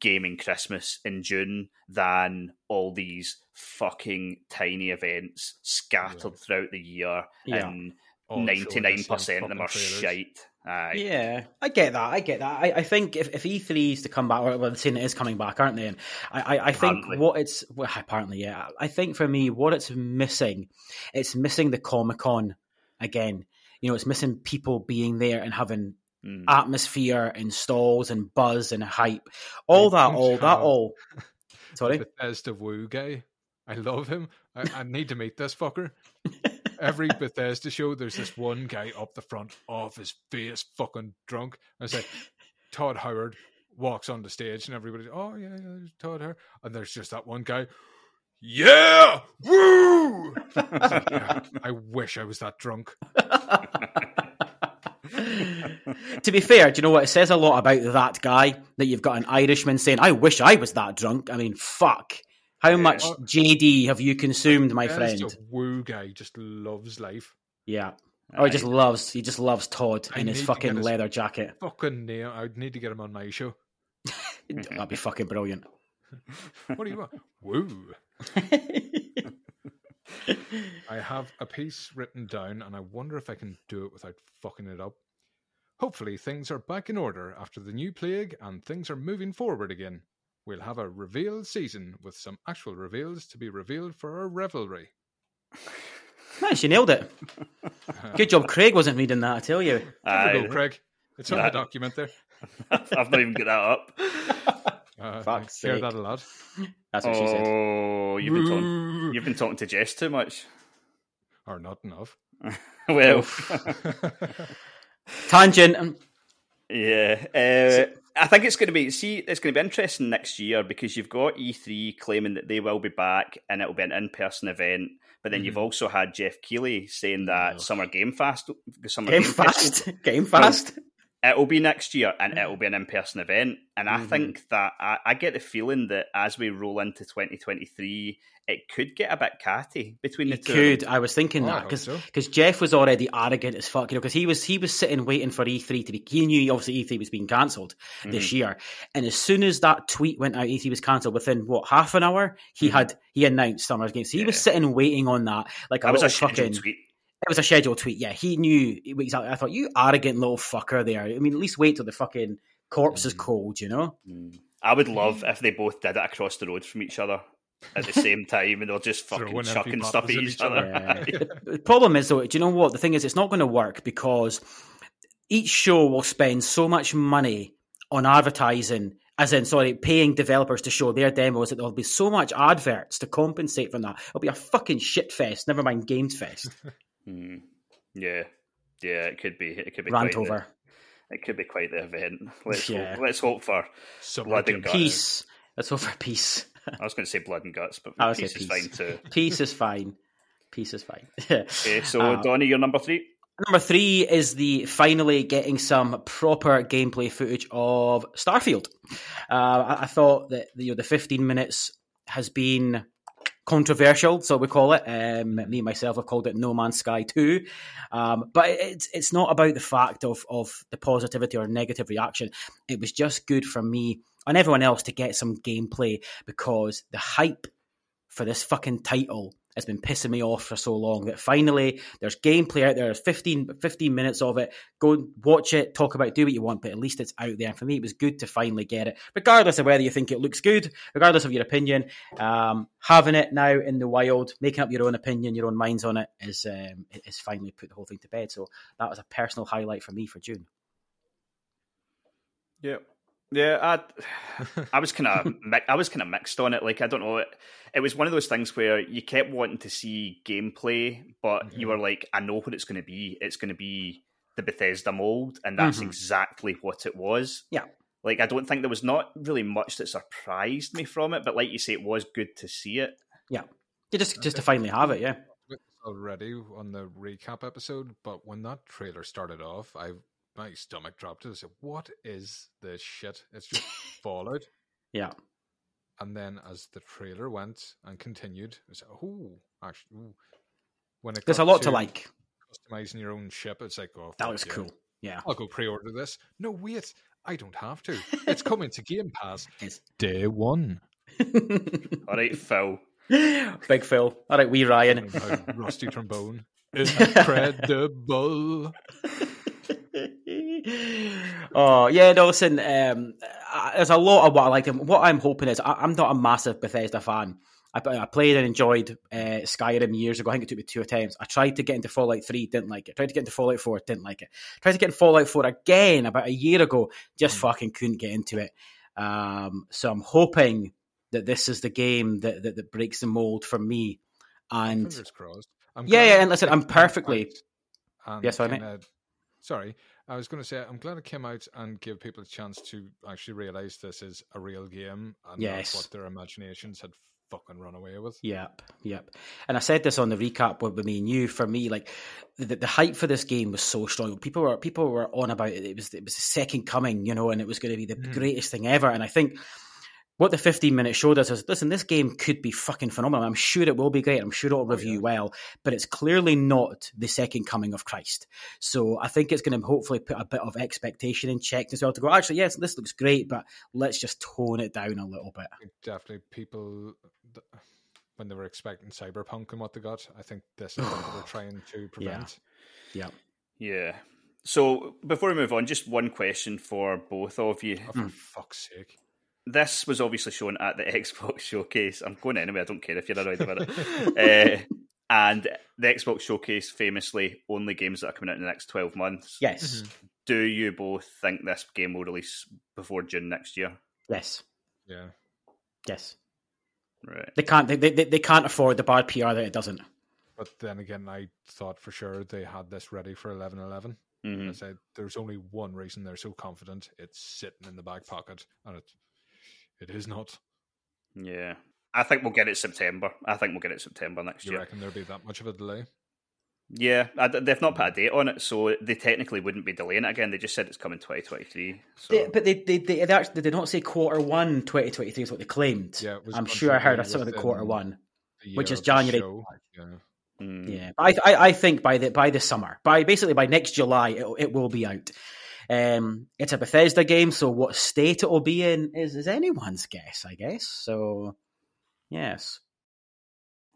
gaming Christmas in June than all these fucking tiny events scattered throughout the year, Yeah. and All ninety nine same percent of them are trailers. shite. Aye. Yeah, I get that. I get that. I, I think if, if E3 is to come back, well, they're saying it is coming back, aren't they? And I, I, I think what it's well, apparently, yeah. I think for me, what it's missing, it's missing the Comic Con again. You know, it's missing people being there and having Mm. atmosphere and stalls and buzz and hype. All that, don't all that, all. Sorry. Bethesda Woo guy. I love him. I, I need to meet this fucker. Every Bethesda show, there's this one guy up the front, off his face, fucking drunk. I say, Todd Howard, walks on the stage, and everybody, oh yeah, yeah, Todd her, and there's just that one guy. Yeah, woo! Like, yeah, I wish I was that drunk. to be fair, do you know what? It says a lot about that guy that you've got an Irishman saying, I wish I was that drunk. I mean, fuck. How much JD have you consumed, my Yeah, friend? just a woo guy just loves life. Yeah. Oh, he just loves, he just loves Todd I in his fucking his- leather jacket. Fucking name. I'd need to get him on my show. That'd be fucking brilliant. What do you want? Woo. I have a piece written down, and I wonder if I can do it without fucking it up. Hopefully, things are back in order after the new plague and things are moving forward again. We'll have a reveal season with some actual reveals to be revealed for our revelry. nice, you nailed it. Good job, Craig wasn't reading that, I tell you. Have a Aye. go, Craig. It's on That- the document there. I've not even got that up. Uh, Fuck's I hear that a lot. That's what she said. Oh, you've been talking. You've been talking to Jess too much. Or not enough. well, Tangent. yeah. Uh, I think it's going to be. See, it's going to be interesting next year because you've got E3 claiming that they will be back and it'll be an in-person event. But then you've Mhm. also had Geoff Keighley saying that Ugh. Summer Game Fast, Summer Game Fest fast. Game fast. It'll be next year and it'll be an in-person event and i Mhm. think that I, I get the feeling that as we roll into 2023 it could get a bit catty between the He two could. I was thinking Oh, that hope because so. Geoff was already arrogant as fuck, you know, because he was he was sitting waiting for E3 to be. He knew obviously E3 was being cancelled this year, and as soon as that tweet went out, E3 was cancelled. Within what half an hour, he Mhm. had he announced Summer's Game. So he was sitting waiting on that, like a was a little scheduled fucking. tweet It was a scheduled tweet. Yeah, he knew exactly. I thought you arrogant little fucker. There. I mean, at least wait till the fucking corpse is Mhm. cold. You know. Mm. i would love if they both did it across the road from each other at the same time and they're just fucking chucking stuff at each each other Yeah. the the problem is though, do you know what? The thing is, it's not going to work because each show will spend so much money on advertising, as in, sorry, paying developers to show their demos that there'll be so much adverts to compensate for that. It'll be a fucking shit fest. Never mind games fest. Mm. yeah yeah it could be it could be Rant quite over. the, it could be quite the event let's Yeah. hope, let's hope for Summer Blood and Game guts. Peace. Let's hope for peace. i was going to say blood and guts but I would peace is fine too Peace is fine. Peace is fine. okay so Uh, Donny you're number three Number three is the finally getting some proper gameplay footage of Starfield. Uh, I, I thought that you know the 15 minutes has been controversial, so we call it. Um, me and myself have called it No Man's Sky 2. Um, but it's it's not about the fact of of the positivity or negative reaction. It was just good for me and everyone else to get some gameplay because the hype for this fucking title has been pissing me off for so long that finally there's gameplay out there. There's 15, 15 minutes of it. Go watch it, talk about it, do what you want, but at least it's out there. And for me, it was good to finally get it, regardless of whether you think it looks good, regardless of your opinion. Um, having it now in the wild, making up your own opinion, your own minds on it, is um, is finally put the whole thing to bed. So that was a personal highlight for me for June. Yeah, yeah. I, I was kind of, I was kind of mixed on it. Like I don't know, it, it was one of those things where you kept wanting to see gameplay, but you Mhm. were like, I know what it's going to be. It's going to be the Bethesda mold, and that's Mhm. exactly what it was. Yeah. Like I don't think there was not really much that surprised me from it, but like you say, it was good to see it. Yeah, just just to finally have it. Yeah. already on the recap episode, but when that trailer started off, I my stomach dropped. I said, "What is this shit? It's just Fallout." Yeah. And then as the trailer went and continued, I said, "Oh, actually, ooh. when it There's a lot to like. customizing your own ship, it's like, oh, That looks yeah. cool. Yeah. I'll go pre-order this. No, wait, I don't have to. It's coming to Game Pass It's- day one. All right, Phil. Big Phil. All right, wee Ryan. Rusty trombone, incredible. Oh yeah, no. Listen, um, there's a lot of what I liked. And what I'm hoping is, I, I'm not a massive Bethesda fan. I, I played and enjoyed uh, Skyrim years ago. I think it took me two attempts. I tried to get into Fallout 3, didn't like it. Tried to get into Fallout 4, didn't like it. Tried to get into Fallout 4 again about a year ago, just Mm. fucking couldn't get into it. Um, so I'm hoping that this is the game that, that, that breaks the mold for me. And Fingers crossed. I'm Yeah, yeah, and listen, I'm perfectly- Yes, mate. kinda- Sorry, I was going to say, I'm glad it came out and gave people a chance to actually realize this is a real game and Yes. not what their imaginations had fucking run away with. Yep, yep. And I said this on the recap with me and you. For me, like the, the hype for this game was so strong. People were people were on about it. It was it was the second coming, you know, and it was going to be the Mhm. greatest thing ever. And I think what the 15 minutes showed us is, listen, this game could be fucking phenomenal. I'm sure it will be great. I'm sure it'll oh, review yeah. well, but it's clearly not the second coming of Christ. So I think it's going to hopefully put a bit of expectation in check as well to go. Actually, yes, this looks great, but let's just tone it down a little bit. Definitely, people when they were expecting Cyberpunk and what they got, I think this is what they were trying to prevent. Yeah. Yeah. So before we move on, just one question for both of you. Oh, for hmm. fuck's sake! This was obviously shown at the Xbox showcase. I'm going anyway. I don't care if you're annoyed about it. uh, and the Xbox showcase famously only games that are coming out in the next 12 months. Yes. Do you both think this game will release before June next year? Yes. Yeah, Yes. Right. They can't. They, they, they can't afford the bad PR that it doesn't. but then again, I thought for sure they had this ready for eleven eleven. Mhm. I said there's only one reason they're so confident. It's sitting in the back pocket, and it it is not. Yeah. I think we'll get it September. I think we'll get it September next You year. You reckon there'll be that much of a delay? Yeah, I, they've not put a date on it, so they technically wouldn't be delaying it again. They just said it's coming 2023. So. They, but they, they, they, they actually they did not say quarter one 2023 is what they claimed. Yeah, it was I'm sure I heard be of some of the quarter one, the which is January. show. Yeah. Mm. Yeah, I, I I think by the by the summer, by basically by next July, it, it will be out. Um, it's a Bethesda game, so what state it will be in is is anyone's guess, I guess. So, yes.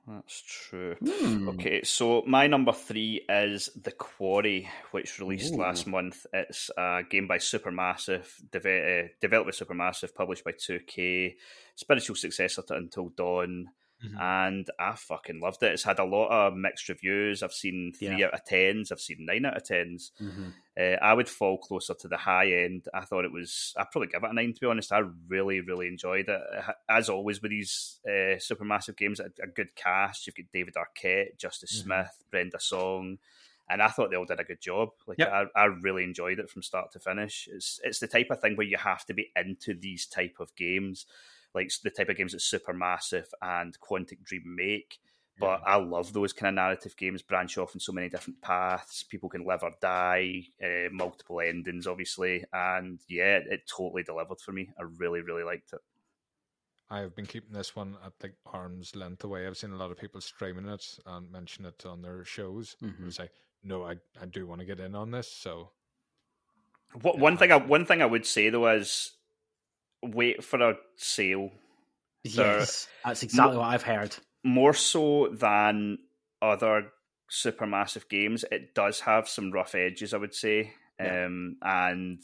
That's true. Hmm. Okay, so my number three is The Quarry, which released Ooh. last month. It's a game by Supermassive, deve- uh, developed by Supermassive, published by 2K, spiritual successor to Until Dawn, Mhm. and I fucking loved it. It's had a lot of mixed reviews. I've seen three Yeah. out of tens, I've seen nine out of tens. hmm Uh, I would fall closer to the high end. I thought it was. I'd probably give it a nine. To be honest, I really, really enjoyed it. As always with these uh, supermassive games, a, a good cast. You've got David Arquette, Justice Mhm. Smith, Brenda Song, and I thought they all did a good job. Like Yep. I, I really enjoyed it from start to finish. It's it's the type of thing where you have to be into these type of games, like the type of games that Supermassive and Quantic Dream make. But I love those kind of narrative games, branch off in so many different paths. People can live or die, uh, multiple endings, obviously. And yeah, it, totally delivered for me. I really, really liked it. I have been keeping this one at like arm's length away. I've seen a lot of people streaming it and mention it on their shows. Mhm. And say, no, I, I do want to get in on this. So What, Yeah, one thing, I, one thing I would say though is wait for a sale Yes, that's exactly what I've heard. more so than other supermassive games, it does have some rough edges, I would say. Yeah. Um, and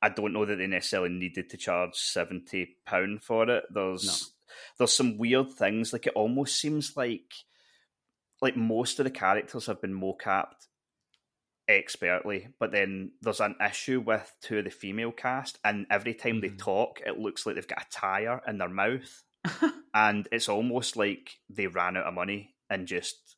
I don't know that they necessarily needed to charge seventy pound for it. There's there's some weird things. Like it almost seems like like most of the characters have been mocapped expertly, but then there's an issue with two of the female cast, and every time they Mhm. talk, it looks like they've got a tire in their mouth and it's almost like they ran out of money and just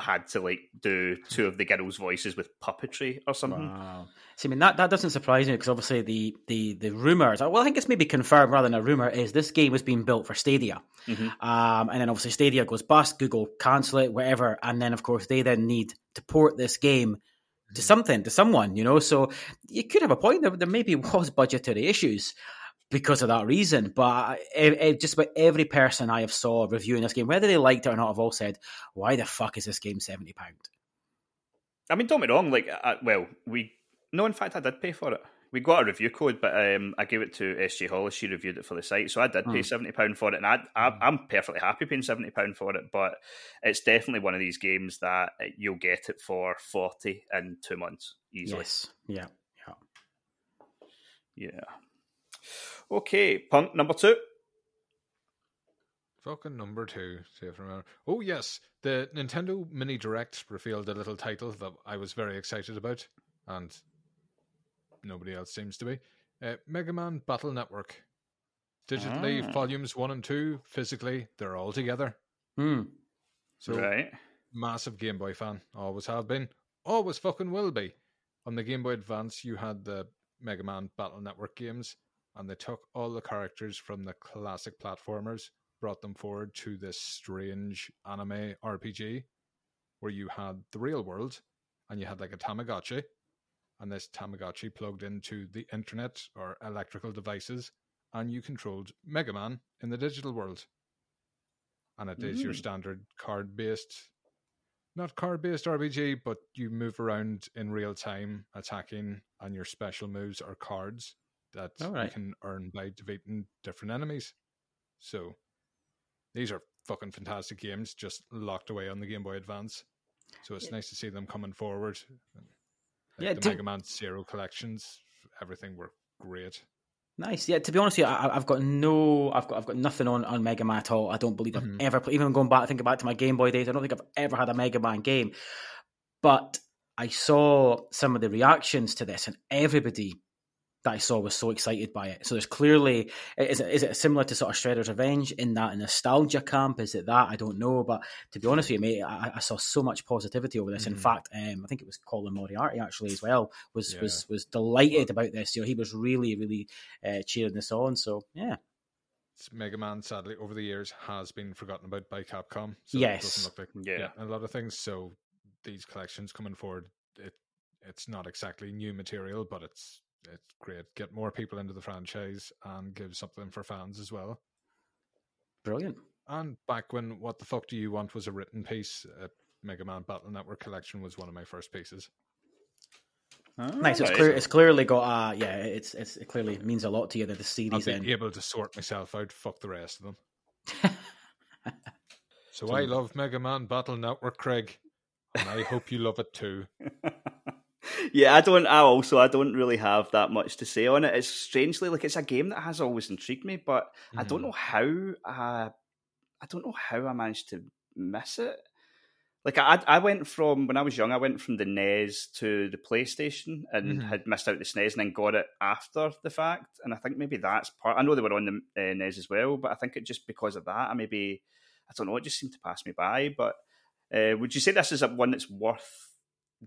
had to like do two of the girls' voices with puppetry or something. Wow. See, I mean that, that doesn't surprise me because obviously the the the rumors. Well, I think it's maybe confirmed rather than a rumor. Is this game was being built for Stadia, Mhm. um, and then obviously Stadia goes bust. Google cancel it, whatever, and then of course they then need to port this game to something to someone. You know, so you could have a point. There, there maybe was budgetary issues because of that reason. But just about every person I have saw reviewing this game, whether they liked it or not, have all said, "Why the fuck is this game seventy pound?" I mean, don't get me wrong. Like, I, well, we no, in fact, I did pay for it. We got a review code, but um, I gave it to SJ Hollis. She reviewed it for the site, so I did pay Hmm. seventy pound for it, and I, I, I'm perfectly happy paying seventy pound for it. But it's definitely one of these games that uh, you'll get it for forty in two months easily. Yes, yeah, yeah. Yeah. Okay, punk number two. Fucking number two, see if I remember. Oh yes, the Nintendo Mini Direct revealed a little title that I was very excited about, and nobody else seems to be. Uh, Mega Man Battle Network. Digitally, Ah. volumes one and two. Physically, they're all together. Hmm. So right. massive Game Boy fan, always have been, always fucking will be. On the Game Boy Advance, you had the Mega Man Battle Network games, and they took all the characters from the classic platformers, brought them forward to this strange anime RPG where you had the real world and you had like a Tamagotchi, and this Tamagotchi plugged into the internet or electrical devices, and you controlled Mega Man in the digital world. And it is your Mm. standard card based, not card based RPG, but you move around in real time attacking, and your special moves are cards that you can earn by defeating different enemies. So these are fucking fantastic games just locked away on the Game Boy Advance. So it's nice to see them coming forward. Like Yeah, the Mega Man Zero collections, everything were great. Nice. Yeah. To be honest with you, I, I've got no, I've got, I've got nothing on on Mega Man at all. I don't believe I've Mhm. ever played. Even going back, thinking back to my Game Boy days, I don't think I've ever had a Mega Man game. But I saw some of the reactions to this, and everybody that I saw was so excited by it. So there's clearly, is it, is it similar to sort of Shredder's Revenge in that nostalgia camp? Is it that? I don't know. But to be honest with you, mate, I, I saw so much positivity over this. In Mhm. fact, um, I think it was Colin Moriarty actually as well was Yeah. was was delighted about this. You know, he was really really uh, cheering this on. So yeah, It's Mega Man, sadly, over the years has been forgotten about by Capcom. So Yes. doesn't look like Yeah. a lot of things. So these collections coming forward, it it's not exactly new material, but it's it's great. Get more people into the franchise and give something for fans as well. brilliant. And back when What the Fuck Do You Want was a written piece, uh, Mega Man Battle Network collection was one of my first pieces. Nice. It's clear. It's clearly got. Uh, yeah. It's it's it clearly means a lot to you that the I'll series. be able to sort myself out. Fuck the rest of them. So I love Mega Man Battle Network, Craig, and I hope you love it too. yeah, I don't. I also I don't really have that much to say on it. It's strangely like it's a game that has always intrigued me, but I don't Mhm. know how. Uh, I don't know how I managed to miss it. Like I, I went from when I was young, I went from the NES to the PlayStation and Mhm. had missed out the SNES and then got it after the fact. And I think maybe that's part. I know they were on the uh, NES as well, but I think it just because of that, I maybe I don't know. It just seemed to pass me by. But uh, would you say this is a one that's worth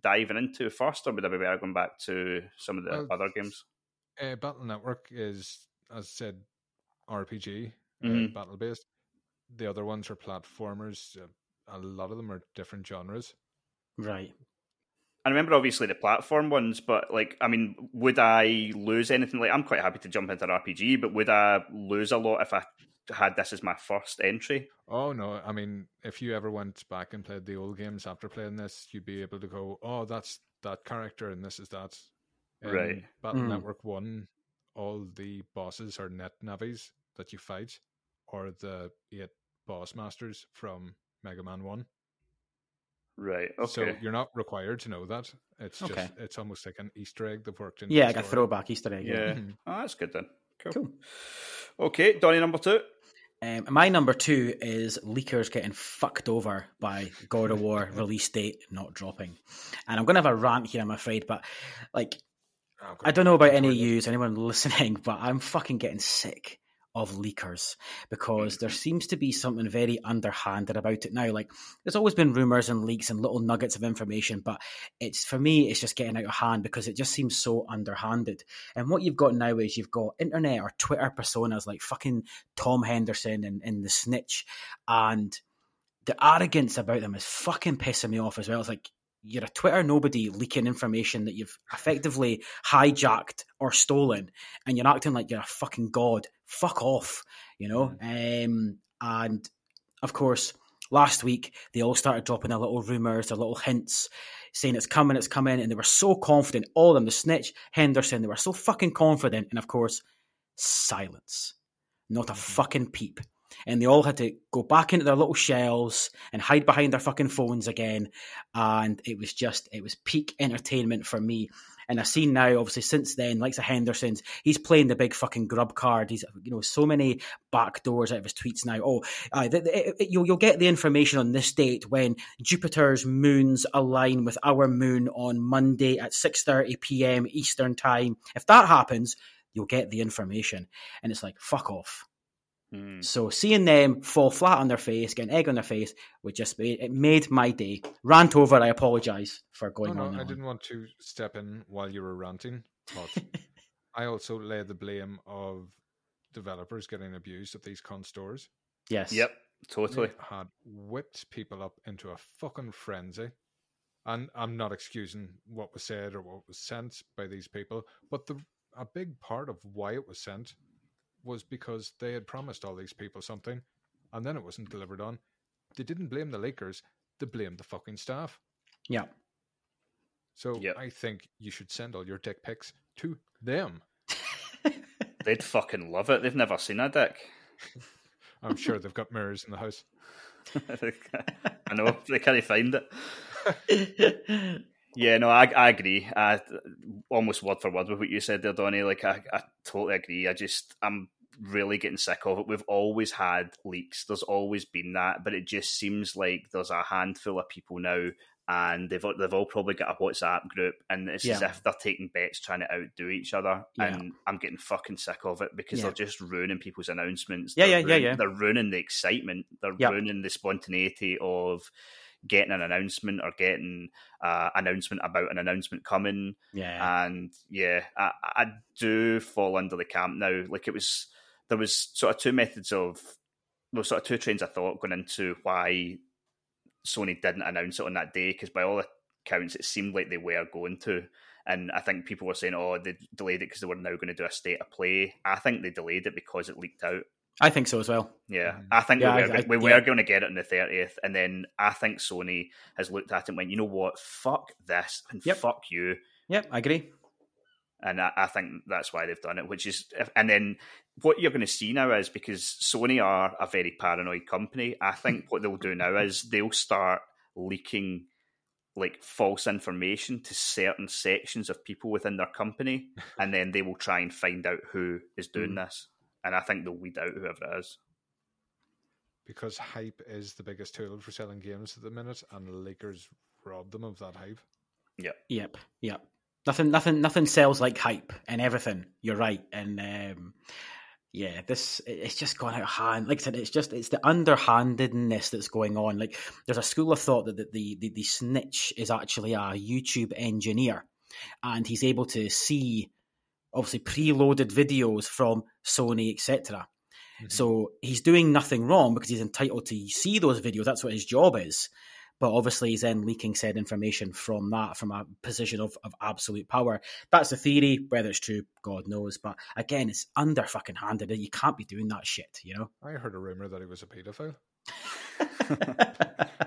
diving into first, or would I be better going back to some of the Well, other games? Uh, Battle Network is, as I said, RPG, uh, Mhm. battle based. The other ones are platformers. Uh, a lot of them are different genres. right. I remember obviously the platform ones, but like, I mean, would I lose anything? Like, I'm quite happy to jump into an RPG, but would I lose a lot if I had this as my first entry? Oh no! I mean, if you ever went back and played the old games after playing this, you'd be able to go, "Oh, that's that character, and this is that." In Right. Battle Mm. Network One, all the bosses are net navis that you fight, or the eight boss masters from Mega Man One. Right. Okay. So you're not required to know that. It's just it's almost like an Easter egg they've worked in. Yeah, like a throwback Easter egg. yeah. Mhm. Oh, that's good then. Cool. Cool. Okay, Donny number two. Um, my number two is leakers getting fucked over by God of War release date not dropping, and I'm going to have a rant here, I'm afraid, but like Oh, I don't know about any of you, anyone listening, but I'm fucking getting sick of leakers because mm. there seems to be something very underhanded about it now. Like there's always been rumors and leaks and little nuggets of information, but it's for me, it's just getting out of hand because it just seems so underhanded. And what you've got now is you've got internet or Twitter personas like fucking Tom Henderson and, and the snitch, and the arrogance about them is fucking pissing me off as well. It's like you're a Twitter nobody leaking information that you've effectively hijacked or stolen, and you're acting like you're a fucking god. Fuck off, you know. Um, and of course, last week they all started dropping their little rumors, their little hints, saying it's coming, it's coming, and they were so confident. All of them, the snitch, Henderson, they were so fucking confident, and of course, silence. Not a fucking peep. And they all had to go back into their little shells and hide behind their fucking phones again. And it was just, it was peak entertainment for me. And I've seen now, obviously, since then, like the Hendersons, he's playing the big fucking grub card. He's, you know, so many back doors out of his tweets now. Oh, uh, you'll, you'll get the information on this date when Jupiter's moons align with our moon on Monday at 6.30 p.m. Eastern time. If that happens, you'll get the information. And it's like, fuck off. Mm. So seeing them fall flat on their face, getting egg on their face, would just be it made my day. Rant over. I apologise for No, going no, on. and I on. didn't want to step in while you were ranting, but I also lay the blame of developers getting abused at these con stores. Yes. Yep, totally. They had whipped people up into a fucking frenzy. And I'm not excusing what was said or what was sent by these people, but the a big part of why it was sent was because they had promised all these people something and then it wasn't delivered on. They didn't blame the leakers, they blamed the fucking staff. Yeah. So Yep. I think you should send all your dick pics to them. They'd fucking love it. They've never seen a dick. I'm sure they've got mirrors in the house. I know they can't find it. Yeah, no, I, I agree. I almost word for word with what you said there, Donny. Like, I, I totally agree. I just, I'm really getting sick of it. We've always had leaks. There's always been that, but it just seems like there's a handful of people now, and they've they've all probably got a WhatsApp group, and it's as if they're taking bets trying to outdo each other. Yeah. And I'm getting fucking sick of it because Yeah. they're just ruining people's announcements. Yeah, They're yeah, yeah, ruin- yeah. They're ruining the excitement. They're Yeah. ruining the spontaneity of getting an announcement or getting uh, announcement about an announcement coming. Yeah. And yeah, I, I do fall under the camp now. Like it was, there was sort of two methods of, well, sort of two trains of thought going into why Sony didn't announce it on that day. Because by all accounts, it seemed like they were going to. And I think people were saying, oh, they delayed it because they were now going to do a state of play. I think they delayed it because it leaked out. I think so as well. Yeah. I think Yeah, we I- were, I- we were yeah. going to get it on the thirtieth, and then I think Sony has looked at it and went, you know what, fuck this and Yep. fuck you, Yep, I agree. and I, I think that's why they've done it. Which is, and then what you're going to see now is because Sony are a very paranoid company. I think what they'll do now is they'll start leaking like false information to certain sections of people within their company, and then they will try and find out who is doing Mm. this. And I think they'll weed out whoever it is. Because hype is the biggest tool for selling games at the minute, and the leakers rob them of that hype. Yep. Yep, yep. Nothing, nothing, nothing sells like hype and everything. You're right, and um, yeah, this it's just gone out of hand. Like I said, it's just it's the underhandedness that's going on. Like there's a school of thought that the the, the, the snitch is actually a YouTube engineer, and he's able to see obviously preloaded videos from Sony, etc. Mhm. So he's doing nothing wrong because he's entitled to see those videos. That's what his job is. But obviously, he's then leaking said information from that, from a position of, of absolute power. That's the theory. Whether it's true, God knows. But again, it's under fucking handed. You can't be doing that shit, you know? I heard a rumor that he was a paedophile.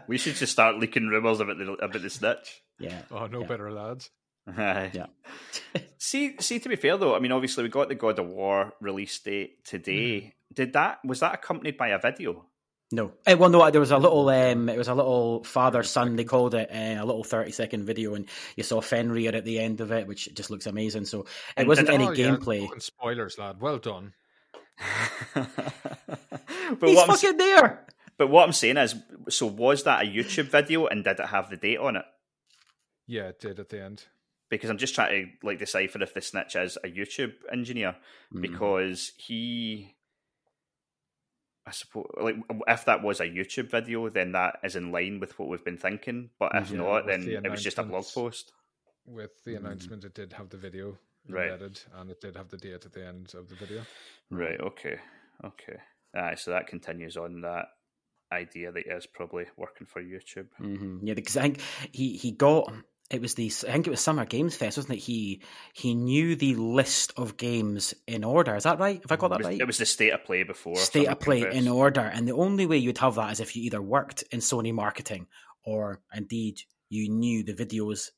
We should just start leaking rumors about the about the snitch. yeah. Oh, no Yeah. better lads. Aye. Yeah. see, see. To be fair, though, I mean, obviously, we got the God of War release date today. Mm-hmm. Did that was that accompanied by a video? No. Eh, well, no. There was a little. Um, it was a little father son. They called it uh, a little thirty second video, and you saw Fenrir at the end of it, which just looks amazing. So it And wasn't did- any Oh, gameplay. fucking spoilers, lad. Well done. but He's what I'm, s- fucking there. but what I'm saying is, so was that a YouTube video, and did it have the date on it? Yeah, it did at the end. Because I'm just trying to like decipher if the snitch is a YouTube engineer Mm. because he. I suppose, like, if that was a YouTube video, then that is in line with what we've been thinking. But if Mhm. not, then the it was just a blog post. With the Mm. announcement, it did have the video Right. embedded, and it did have the date at the end of the video. Right. Okay. Okay. Aye. So that continues on that idea that he is probably working for YouTube. hmm Yeah, because I think he he got it was the I think it was Summer Games Fest, wasn't it? He he knew the list of games in order. Is that right? Have I got It that was, right? it was the state of play before. State Summer of play Game in Fest. order, and the only way you'd have that is if you either worked in Sony marketing or indeed you knew the videos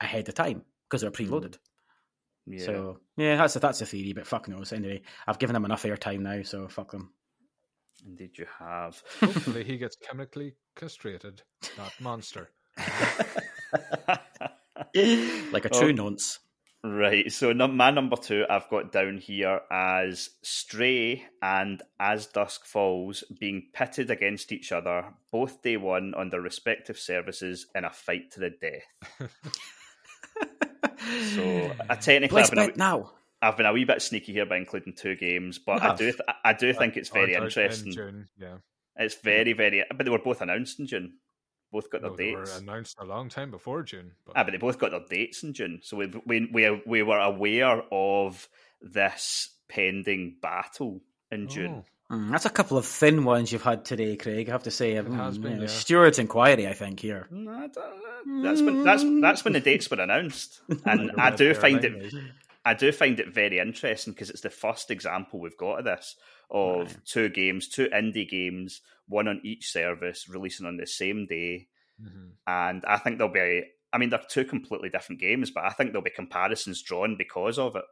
ahead of time because they're hmm. preloaded. Yeah. So yeah, that's a, that's a theory, but fuck knows. Anyway, I've given them enough airtime now, so fuck them. Indeed, you have. Hopefully, he gets chemically castrated, that monster. like a true Oh. nonce. Right. So num- my number two, I've got down here as Stray and As Dusk Falls being pitted against each other, both day one on their respective services in a fight to the death. So I technically Let's have an, bet now. I've been a wee bit sneaky here by including two games, but I ah, do th- I do think it's very Aren't in interesting. June, yeah. It's very very, but they were both announced in June. Both got their No, they were dates. announced a long time before June. But Ah, but they both got their dates in June, so we we we, we were aware of this pending battle in June. Oh, Mm, that's a couple of thin ones you've had today, Craig. I have to say, It has Mm, been, you know, yeah. Steward's inquiry, I think here. No, I That's when that's that's when the dates were announced, and like a I red do find it eyes. I do find it very interesting because it's the first example we've got of this of Right. two games, two indie games, one on each service releasing on the same day, Mhm. and I think there'll be. I mean, they're two completely different games, but I think there'll be comparisons drawn because of it.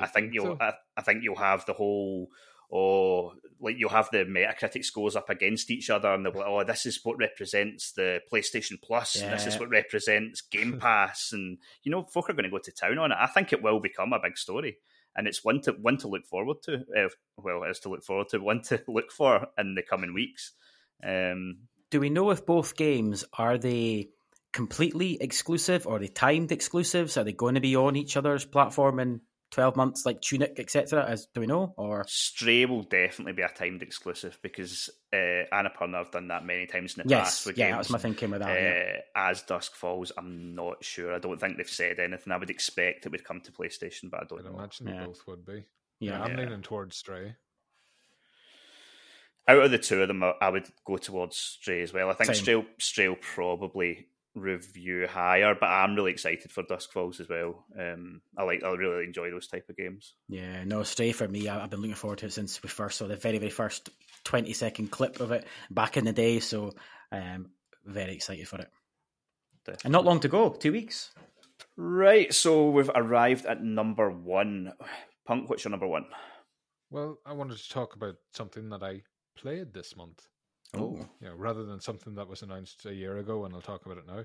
I think you'll. so? I, I think you'll have the whole. Oh, like you'll have the Metacritic scores up against each other, and they'll be like, "Oh, this is what represents the PlayStation Plus, and this is what represents Game Pass," and you know, folk are going to go to town on it. I think it will become a big story, and it's one to one to look forward to. Uh, well, it's to look forward to, one to look for in the coming weeks. Um, Do we know if both games are they completely exclusive or are they timed exclusives? Are they going to be on each other's platform in twelve months, like Tunic, etc.? As do we know? Or Stray will definitely be a timed exclusive because uh, Annapurna have done that many times in the yes, past with yeah, games. that was my thinking with that. yeah. Uh, as Dusk Falls, I'm not sure. I don't think they've said anything. I would expect it would come to PlayStation, but I don't know. I'd know. imagine Yeah. both would be. Yeah. Yeah, I'm leaning towards Stray. Out of the two of them, I- I would go towards Stray as well. I think Same. Stray, Stray will probably review higher, but I'm really excited for Dusk Falls as well. Um, I like, I really enjoy those type of games. Yeah, no, Stray for me, I, I've been looking forward to it since we first saw the very, very first 20 second clip of it back in the day. So, um, very excited for it. And not long to go, two weeks. Right, so we've arrived at number one. Punk, what's your number one? Well, I wanted to talk about something that I played this month. Oh, You know, rather than something that was announced a year ago, and I'll talk about it now.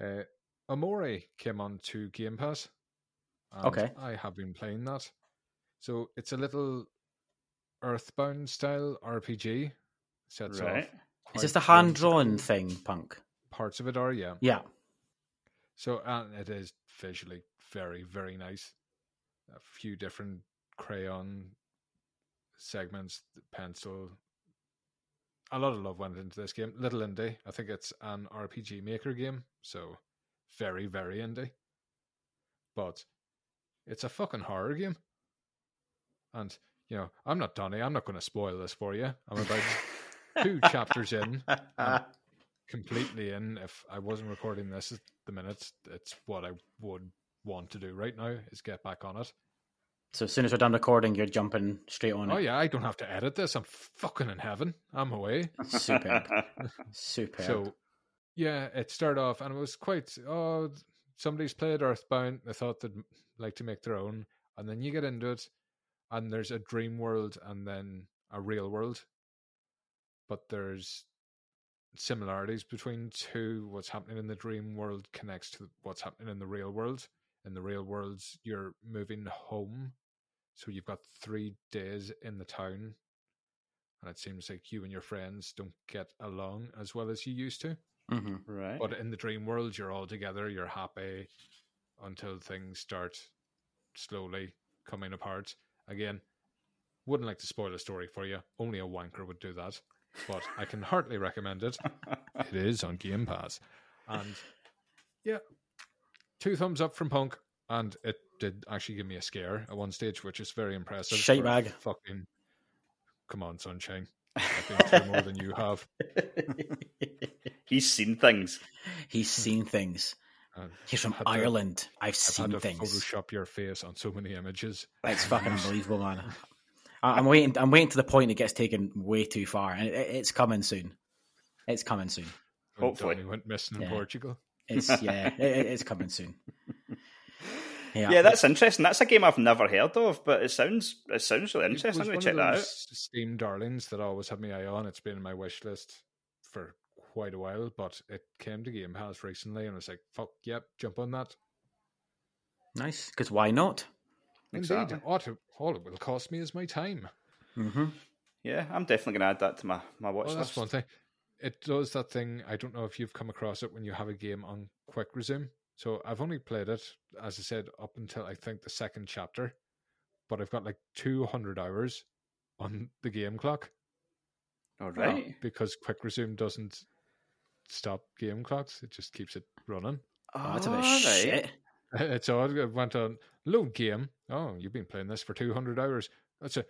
Uh, Omori came on to Game Pass. Okay. I have been playing that. So it's a little Earthbound style RPG. Sets right. off. Is this the hand drawn thing, Punk? Parts of it are, yeah. Yeah. So and it is visually very, very nice. A few different crayon segments, pencil. A lot of love went into this game. Little indie. I think it's an RPG maker game, so very, very indie. But it's a fucking horror game. And, you know, I'm not Donny. I'm not going to spoil this for you. I'm about two chapters in. I'm completely in. If I wasn't recording this at the minute, it's what I would want to do right now is get back on it. So as soon as we're done recording, you're jumping straight on Oh it. yeah, I don't have to edit this. I'm fucking in heaven. I'm away. Superb. Superb. So yeah, it started off and it was quite oh somebody's played Earthbound. They thought they'd like to make their own, and then you get into it, and there's a dream world and then a real world, but there's similarities between two. What's happening in the dream world connects to what's happening in the real world. In the real world you're moving home, so you've got three days in the town, and it seems like you and your friends don't get along as well as you used to. Mhm. Right. But in the dream world, you're all together, you're happy until things start slowly coming apart. Again, wouldn't like to spoil a story for you. Only a wanker would do that. But I can heartily recommend it. It is on Game Pass. And yeah, two thumbs up from Punk. And it did actually give me a scare at one stage, which is very impressive. Shite for bag. Fucking. Come on, sunshine. I've been more than you have. He's seen things. He's seen things. And He's from I've had to- Ireland. I've I've seen had to things. Photoshop your face on so many images. It's fucking unbelievable, man. I- I'm waiting. I'm waiting to the point it gets taken way too far, and it, it's coming soon. It's coming soon. Hopefully. Donny went missing Yeah. in Portugal. It's yeah, it, it- it's coming soon. Yeah, Yeah. that's interesting. That's a game I've never heard of, but it sounds it sounds really interesting. I'm going to check that out. Steam darlings that I always had my eye on. It's been in my wish list for quite a while, but it came to Game Pass recently, and I was like, "Fuck, yep, jump on that." nice. Because why not? Exactly. Indeed, all it, all it will cost me is my time. Mm-hmm. Yeah, I'm definitely going to add that to my my watch Well, list. that's one thing. It does that thing. I don't know if you've come across it when you have a game on quick resume. So I've only played it, as I said, up until I think the second chapter. but I've got like 200 hours on the game clock All right. Um, because Quick Resume doesn't stop game clocks; it just keeps it running. Oh, that's a bit All right. shit. It's odd. I went on load game. Oh, you've been playing this for 200 hours. That's a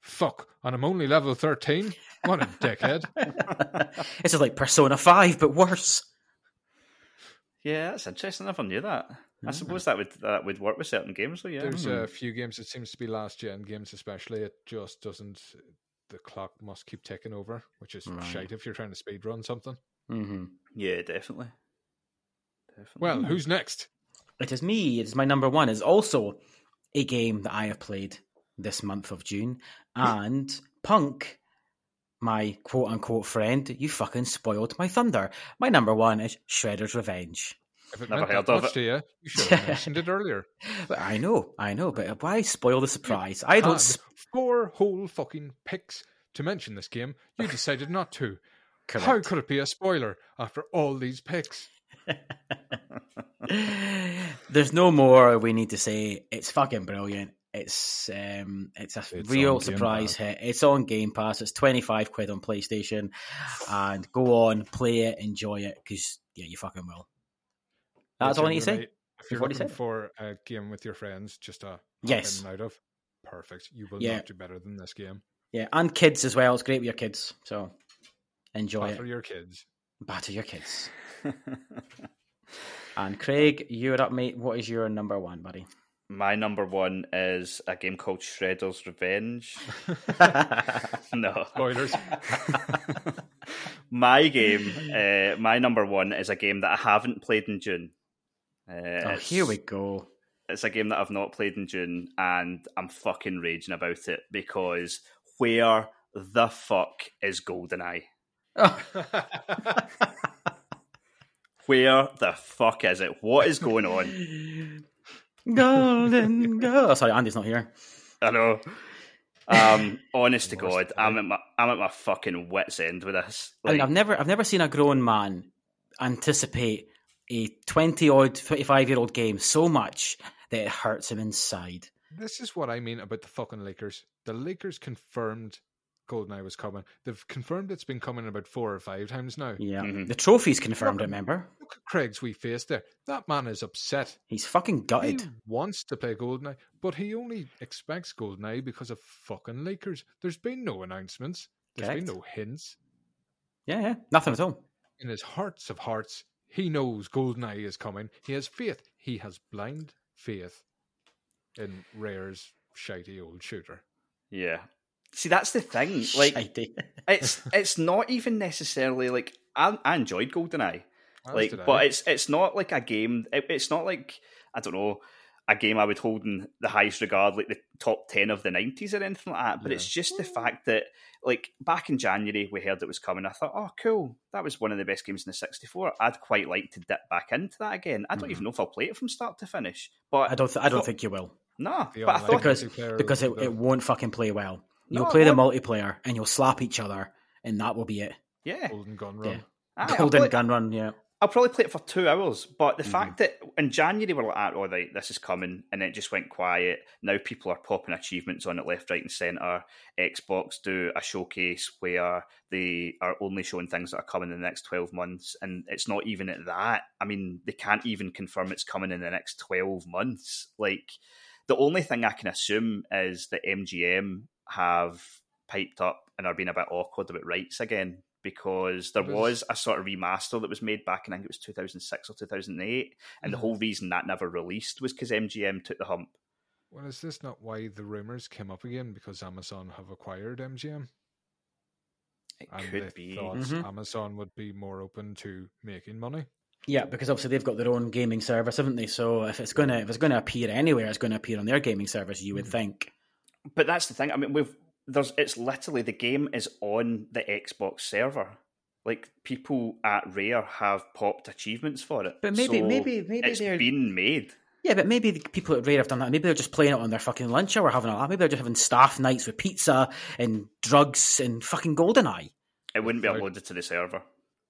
fuck, and I'm only level 13. What a dickhead. it's is like Persona 5, but worse. Yeah, that's interesting. I never knew that. I Mm. suppose that would that would work with certain games, though. Yeah. There's Hmm. a few games. It seems to be last gen games, especially. It just doesn't. The clock must keep ticking over, which is Right. shite if you're trying to speed run something. hmm yeah, definitely. Definitely. Well, who's next? It is me. It is my number one. Is also a game that I have played this month of June. And Punk, my quote unquote friend, you fucking spoiled my thunder. My number one is Shredder's Revenge. If it Never meant heard that of much it. to you, you should have mentioned it earlier. But I know, I know, but why spoil the surprise? I don't. Sp- four whole fucking picks to mention this game. You decided not to. How could it be a spoiler after all these picks? There's no more we need to say. It's fucking brilliant. It's um, it's a It's real surprise hit. It's on Game Pass. It's twenty five quid on PlayStation, and go on, play it, enjoy it, because yeah, you fucking will. That's all I need to say. If you're looking for a game with your friends, just a Yes. in and out of, perfect. You will Yeah. not do better than this game. Yeah, and kids as well. It's great with your kids, so enjoy For it. your kids. Batter your kids. And Craig, you're up, mate. What is your number one, buddy? My number one is a game called Shredder's Revenge. no. Spoilers. my game, uh, my number one is a game that I haven't played in June. Uh, oh, here we go. It's a game that I've not played in June, and I'm fucking raging about it because where the fuck is GoldenEye? Where the fuck is it? What is going on? Golden girl. Oh, sorry, Andy's not here. I know. Um, honest to God. I'm at my I'm at my fucking wits end with this. I mean, I've never, I've never seen a grown man anticipate a twenty odd, twenty five year old game so much that it hurts him inside. this is what I mean about the fucking leakers. The leakers confirmed GoldenEye was coming. They've confirmed it's been coming about four or five times now. Yeah, Mhm. the trophies confirmed. it, Look- Remember, Look at Craig's wee face there. That man is upset. he's fucking gutted. He wants to play GoldenEye, but he only expects GoldenEye because of fucking leakers. There's been no announcements. There's been no hints. Yeah, yeah, nothing at all. In his hearts of hearts, he knows GoldenEye is coming. He has faith. He has blind faith in Rare's shitey old shooter. yeah. See, that's the thing. Like, Shitey. it's it's not even necessarily like I, I enjoyed GoldenEye, As like, did I. but it's it's not like a game. It, it's not like I don't know a game I would hold in the highest regard, like the top ten of the nineties or anything like that. But Yeah. it's just the fact that, like, back in January we heard it was coming. I thought, oh, cool, that was one of the best games in the sixty four. I'd quite like to dip back into that again. I don't Mhm. even know if I'll play it from start to finish, but I don't, th- I don't thought- think you will no. The But I thought Because- because it, it won't fucking play well. You'll No, it play the multiplayer and you'll slap each other, and that will be it. yeah, Golden Gun Run. Yeah. Aye, I'll Golden play- gun run, yeah. I'll probably play it for two hours, but the Mhm. fact that in January we're like, ah, all right, this is coming, and it just went quiet. Now people are popping achievements on it left, right, and centre. Xbox do a showcase where they are only showing things that are coming in the next 12 months, and it's not even at that. I mean, they can't even confirm it's coming in the next 12 months. Like, the only thing I can assume is that MGM have piped up and are being a bit awkward about rights again because there Was- was a sort of remaster that was made back in I think it was 2006 or 2008 and the Mhm. whole reason that never released was because MGM took the hump Well, is this not why the rumors came up again? Because Amazon have acquired MGM, it and could they be thought Mhm. Amazon would be more open to making money. Yeah, because obviously they've got their own gaming service, haven't they? So if it's gonna if it's gonna appear anywhere, it's gonna appear on their gaming service. You would Mhm. think. But that's the thing I mean we've there's it's literally the game is on the Xbox server like people at Rare have popped achievements for it But maybe- So maybe- maybe it's they're- been made Yeah, but maybe the people at Rare have done that. Maybe they're just playing it on their fucking lunch hour, having a laugh. Maybe they're just having staff nights with pizza and drugs and fucking GoldenEye. it wouldn't be Right. uploaded to the server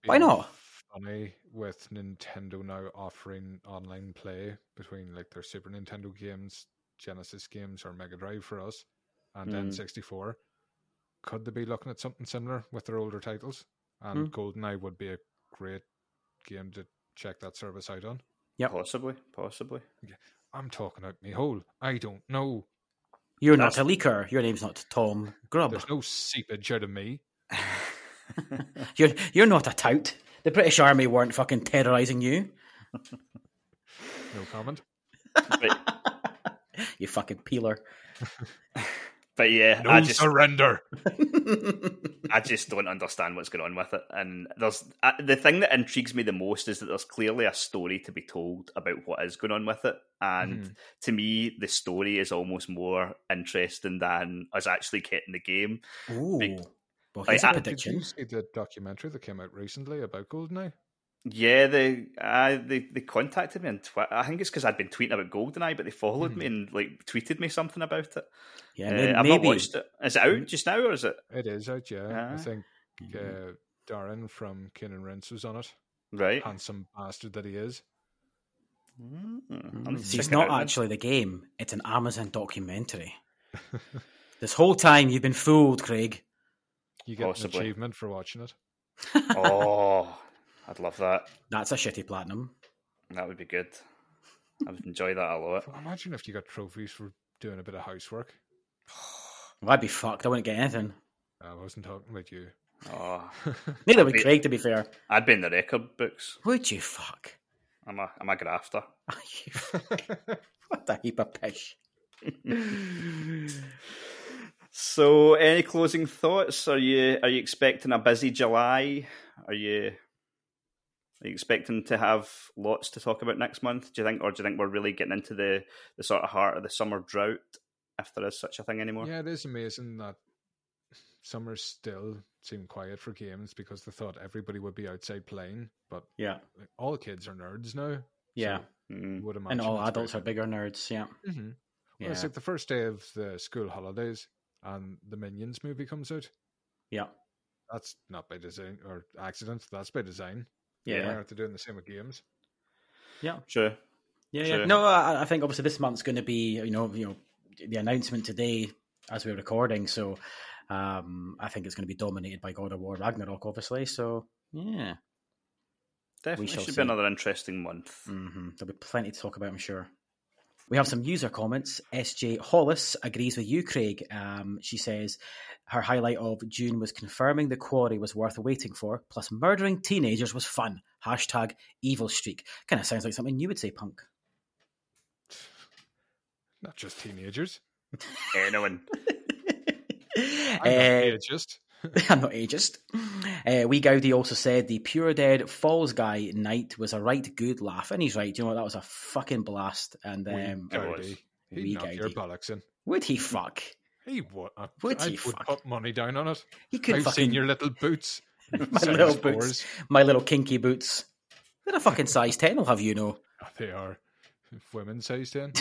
Why not? Funny with Nintendo now offering online play between like their Super Nintendo games Genesis games or Mega Drive for us, and Mm. N64. Could they be looking at something similar with their older titles? And GoldenEye would be a great game to check that service out on. Yeah, Possibly, possibly. I'm talking out me hole. I don't know. You're not a leaker. Your name's not Tom Grubb. There's no seepage out of me. You're you're not a tout. The British Army weren't fucking terrorising you. No comment. But, You fucking peeler. but yeah, No I just surrender. I just don't understand what's going on with it. And there's uh, the thing that intrigues me the most is that there's clearly a story to be told about what is going on with it. And Mhm. to me, the story is almost more interesting than us actually getting the game. Ooh. Big- Well, Like, here's a I- Did you see the documentary that came out recently about GoldenEye? Yeah, they uh, they they contacted me on Twitter. I think it's because I'd been tweeting about GoldenEye, but they followed me and like tweeted me something about it. Yeah, Uh, may- I've maybe. not watched it. Is it out just now, or is it It is out, yeah. Ah. I think Mm-hmm. uh, Darren from Keenan Rince was on it. right? Handsome bastard that he is. Mm, I'll Mm, need to see, it's check it not out then. actually the game. It's an Amazon documentary. this whole time you've been fooled, Craig. You get Possibly. an achievement for watching it. oh, I'd love that. That's a shitty platinum. That would be good. I would enjoy that a lot. Imagine if you got trophies for doing a bit of housework. Well, I'd be fucked. I wouldn't get anything. I wasn't talking about you. Oh, Neither would be- Craig, to be fair. I'd be in the record books. Would you fuck? I'm a I'm a grafter. what a heap of pish. So, any closing thoughts? Are you are you expecting a busy July? Are you are you expecting to have lots to talk about next month? Do you think, or do you think we're really getting into the the sort of heart of the summer drought, if there is such a thing anymore? yeah, it is amazing that summer still seemed quiet for games because they thought everybody would be outside playing, but Yeah. like, all kids are nerds now. Yeah. Mm. Would imagine And all it's adults are bigger nerds. Yeah. Mhm. Yeah. Well, it's like the first day of the school holidays, and the Minions movie comes out. Yeah. That's not by design or accident. That's by design. Yeah. Why aren't they doing the same with games? Yeah. Sure. Yeah, Sure. yeah. No, I, I think obviously this month's going to be, you know, you know, the announcement today as we're recording. So, um, I think it's going to be dominated by God of War Ragnarok, obviously. So, yeah, Definitely shall should see. be another interesting month. Mm-hmm. there'll be plenty to talk about, I'm sure. We have some user comments. SJ Hollis agrees with you, Craig. Um, she says her highlight of June was confirming the quarry was worth waiting for, plus murdering teenagers was fun. Hashtag evil streak. Kind of sounds like something you would say, Punk. Not just teenagers. Anyone? I'm Uh, not ageist. I'm not ageist. Uh, Wee Gowdy also said the Pure Dead Fall Guys night was a right good laugh. And he's right. You know what? That was a fucking blast. And Wee um, It was. Gowdy. Wee He'd knock your bollocks in. would he fuck? He would. I, Would I he would fuck? put money down on it. He could I've fucking seen your little boots. my Size little fours. boots, my little kinky boots. What a fucking size ten I'll have you know. They are women size 10.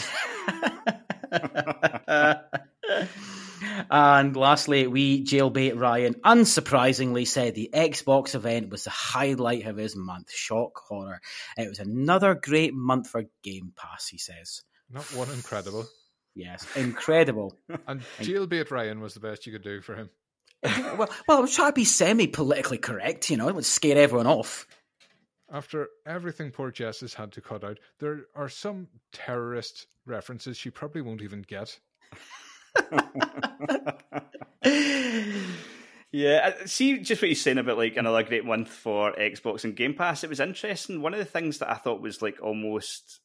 And lastly, we jailbait Ryan unsurprisingly said the Xbox event was the highlight of his month. Shock horror. It was another great month for Game Pass, he says. Not one incredible. Yes, incredible. And jailbait Ryan was the best you could do for him. well, well, I'm trying to be semi politically correct, you know, I would scare everyone off. After everything poor Jess has had to cut out, there are some terrorist references she probably won't even get. Yeah, see, just what you're saying about like another great month for Xbox and Game Pass. It was interesting. One of the things that I thought was like almost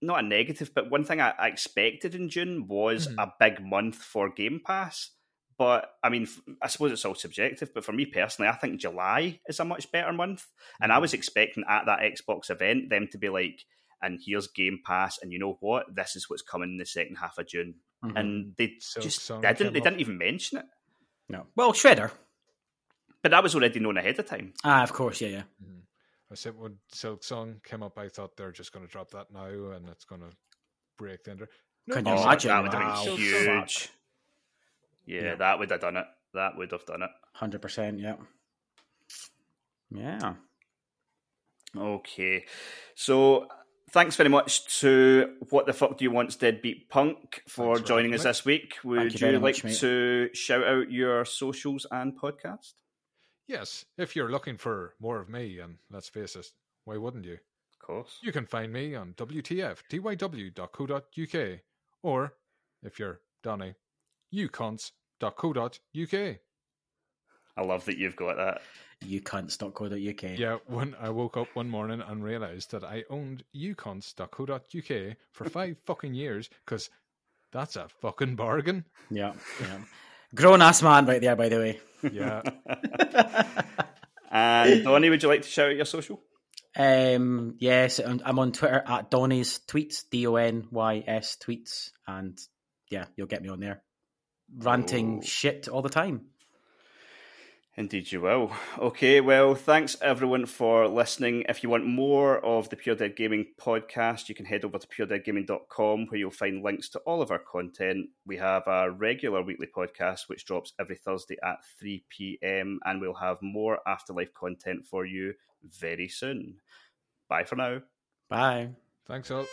not a negative, but one thing I, I expected in June was Mhm. a big month for Game Pass. But I mean, I suppose it's all subjective. But for me personally, I think July is a much better month, and I was expecting at that Xbox event them to be like, "And here's Game Pass, and you know what? This is what's coming in the second half of June." Mhm. And they Silk just Song didn't. They up. didn't even mention it. no. Well, Shredder. But that was already known ahead of time. Ah, of course, yeah, yeah. I said when Silksong came up, I thought they're just going to drop that now and it's going to break the ender. Can you Oh, imagine? that would have Wow. been Fuck. huge. Yeah, Yeah. that would have done it. That would have done it. Hundred percent, yeah. Yeah. Okay. So thanks very much to What the Fuck Do You Want's Deadbeat Punk for Thanks joining us this week. Would you you, like much, to shout out your socials and podcast? Yes, if you're looking for more of me, and let's face it, why wouldn't you? Of course. You can find me on WTF, tyw.co.uk, or if you're Donny, ucons.co.uk. I love that you've got that. You can't ucunts.co.uk. Yeah, when I woke up one morning and realized that I owned ucons.co.uk for five fucking years, because that's a fucking bargain. Yeah. yeah. Grown ass man right there, by the way. Yeah, And Donny, would you like to shout out your social? Um, yes, I'm I'm on Twitter at Donny's tweets, D O N Y S tweets, and yeah, you'll get me on there, ranting Oh. shit all the time. Indeed, you will. Okay, well, thanks everyone for listening. If you want more of the Pure Dead Gaming podcast, you can head over to puredeadgaming.com where you'll find links to all of our content. We have a regular weekly podcast which drops every Thursday at 3 pm, and we'll have more Afterlife content for you very soon. Bye for now. Bye. thanks all.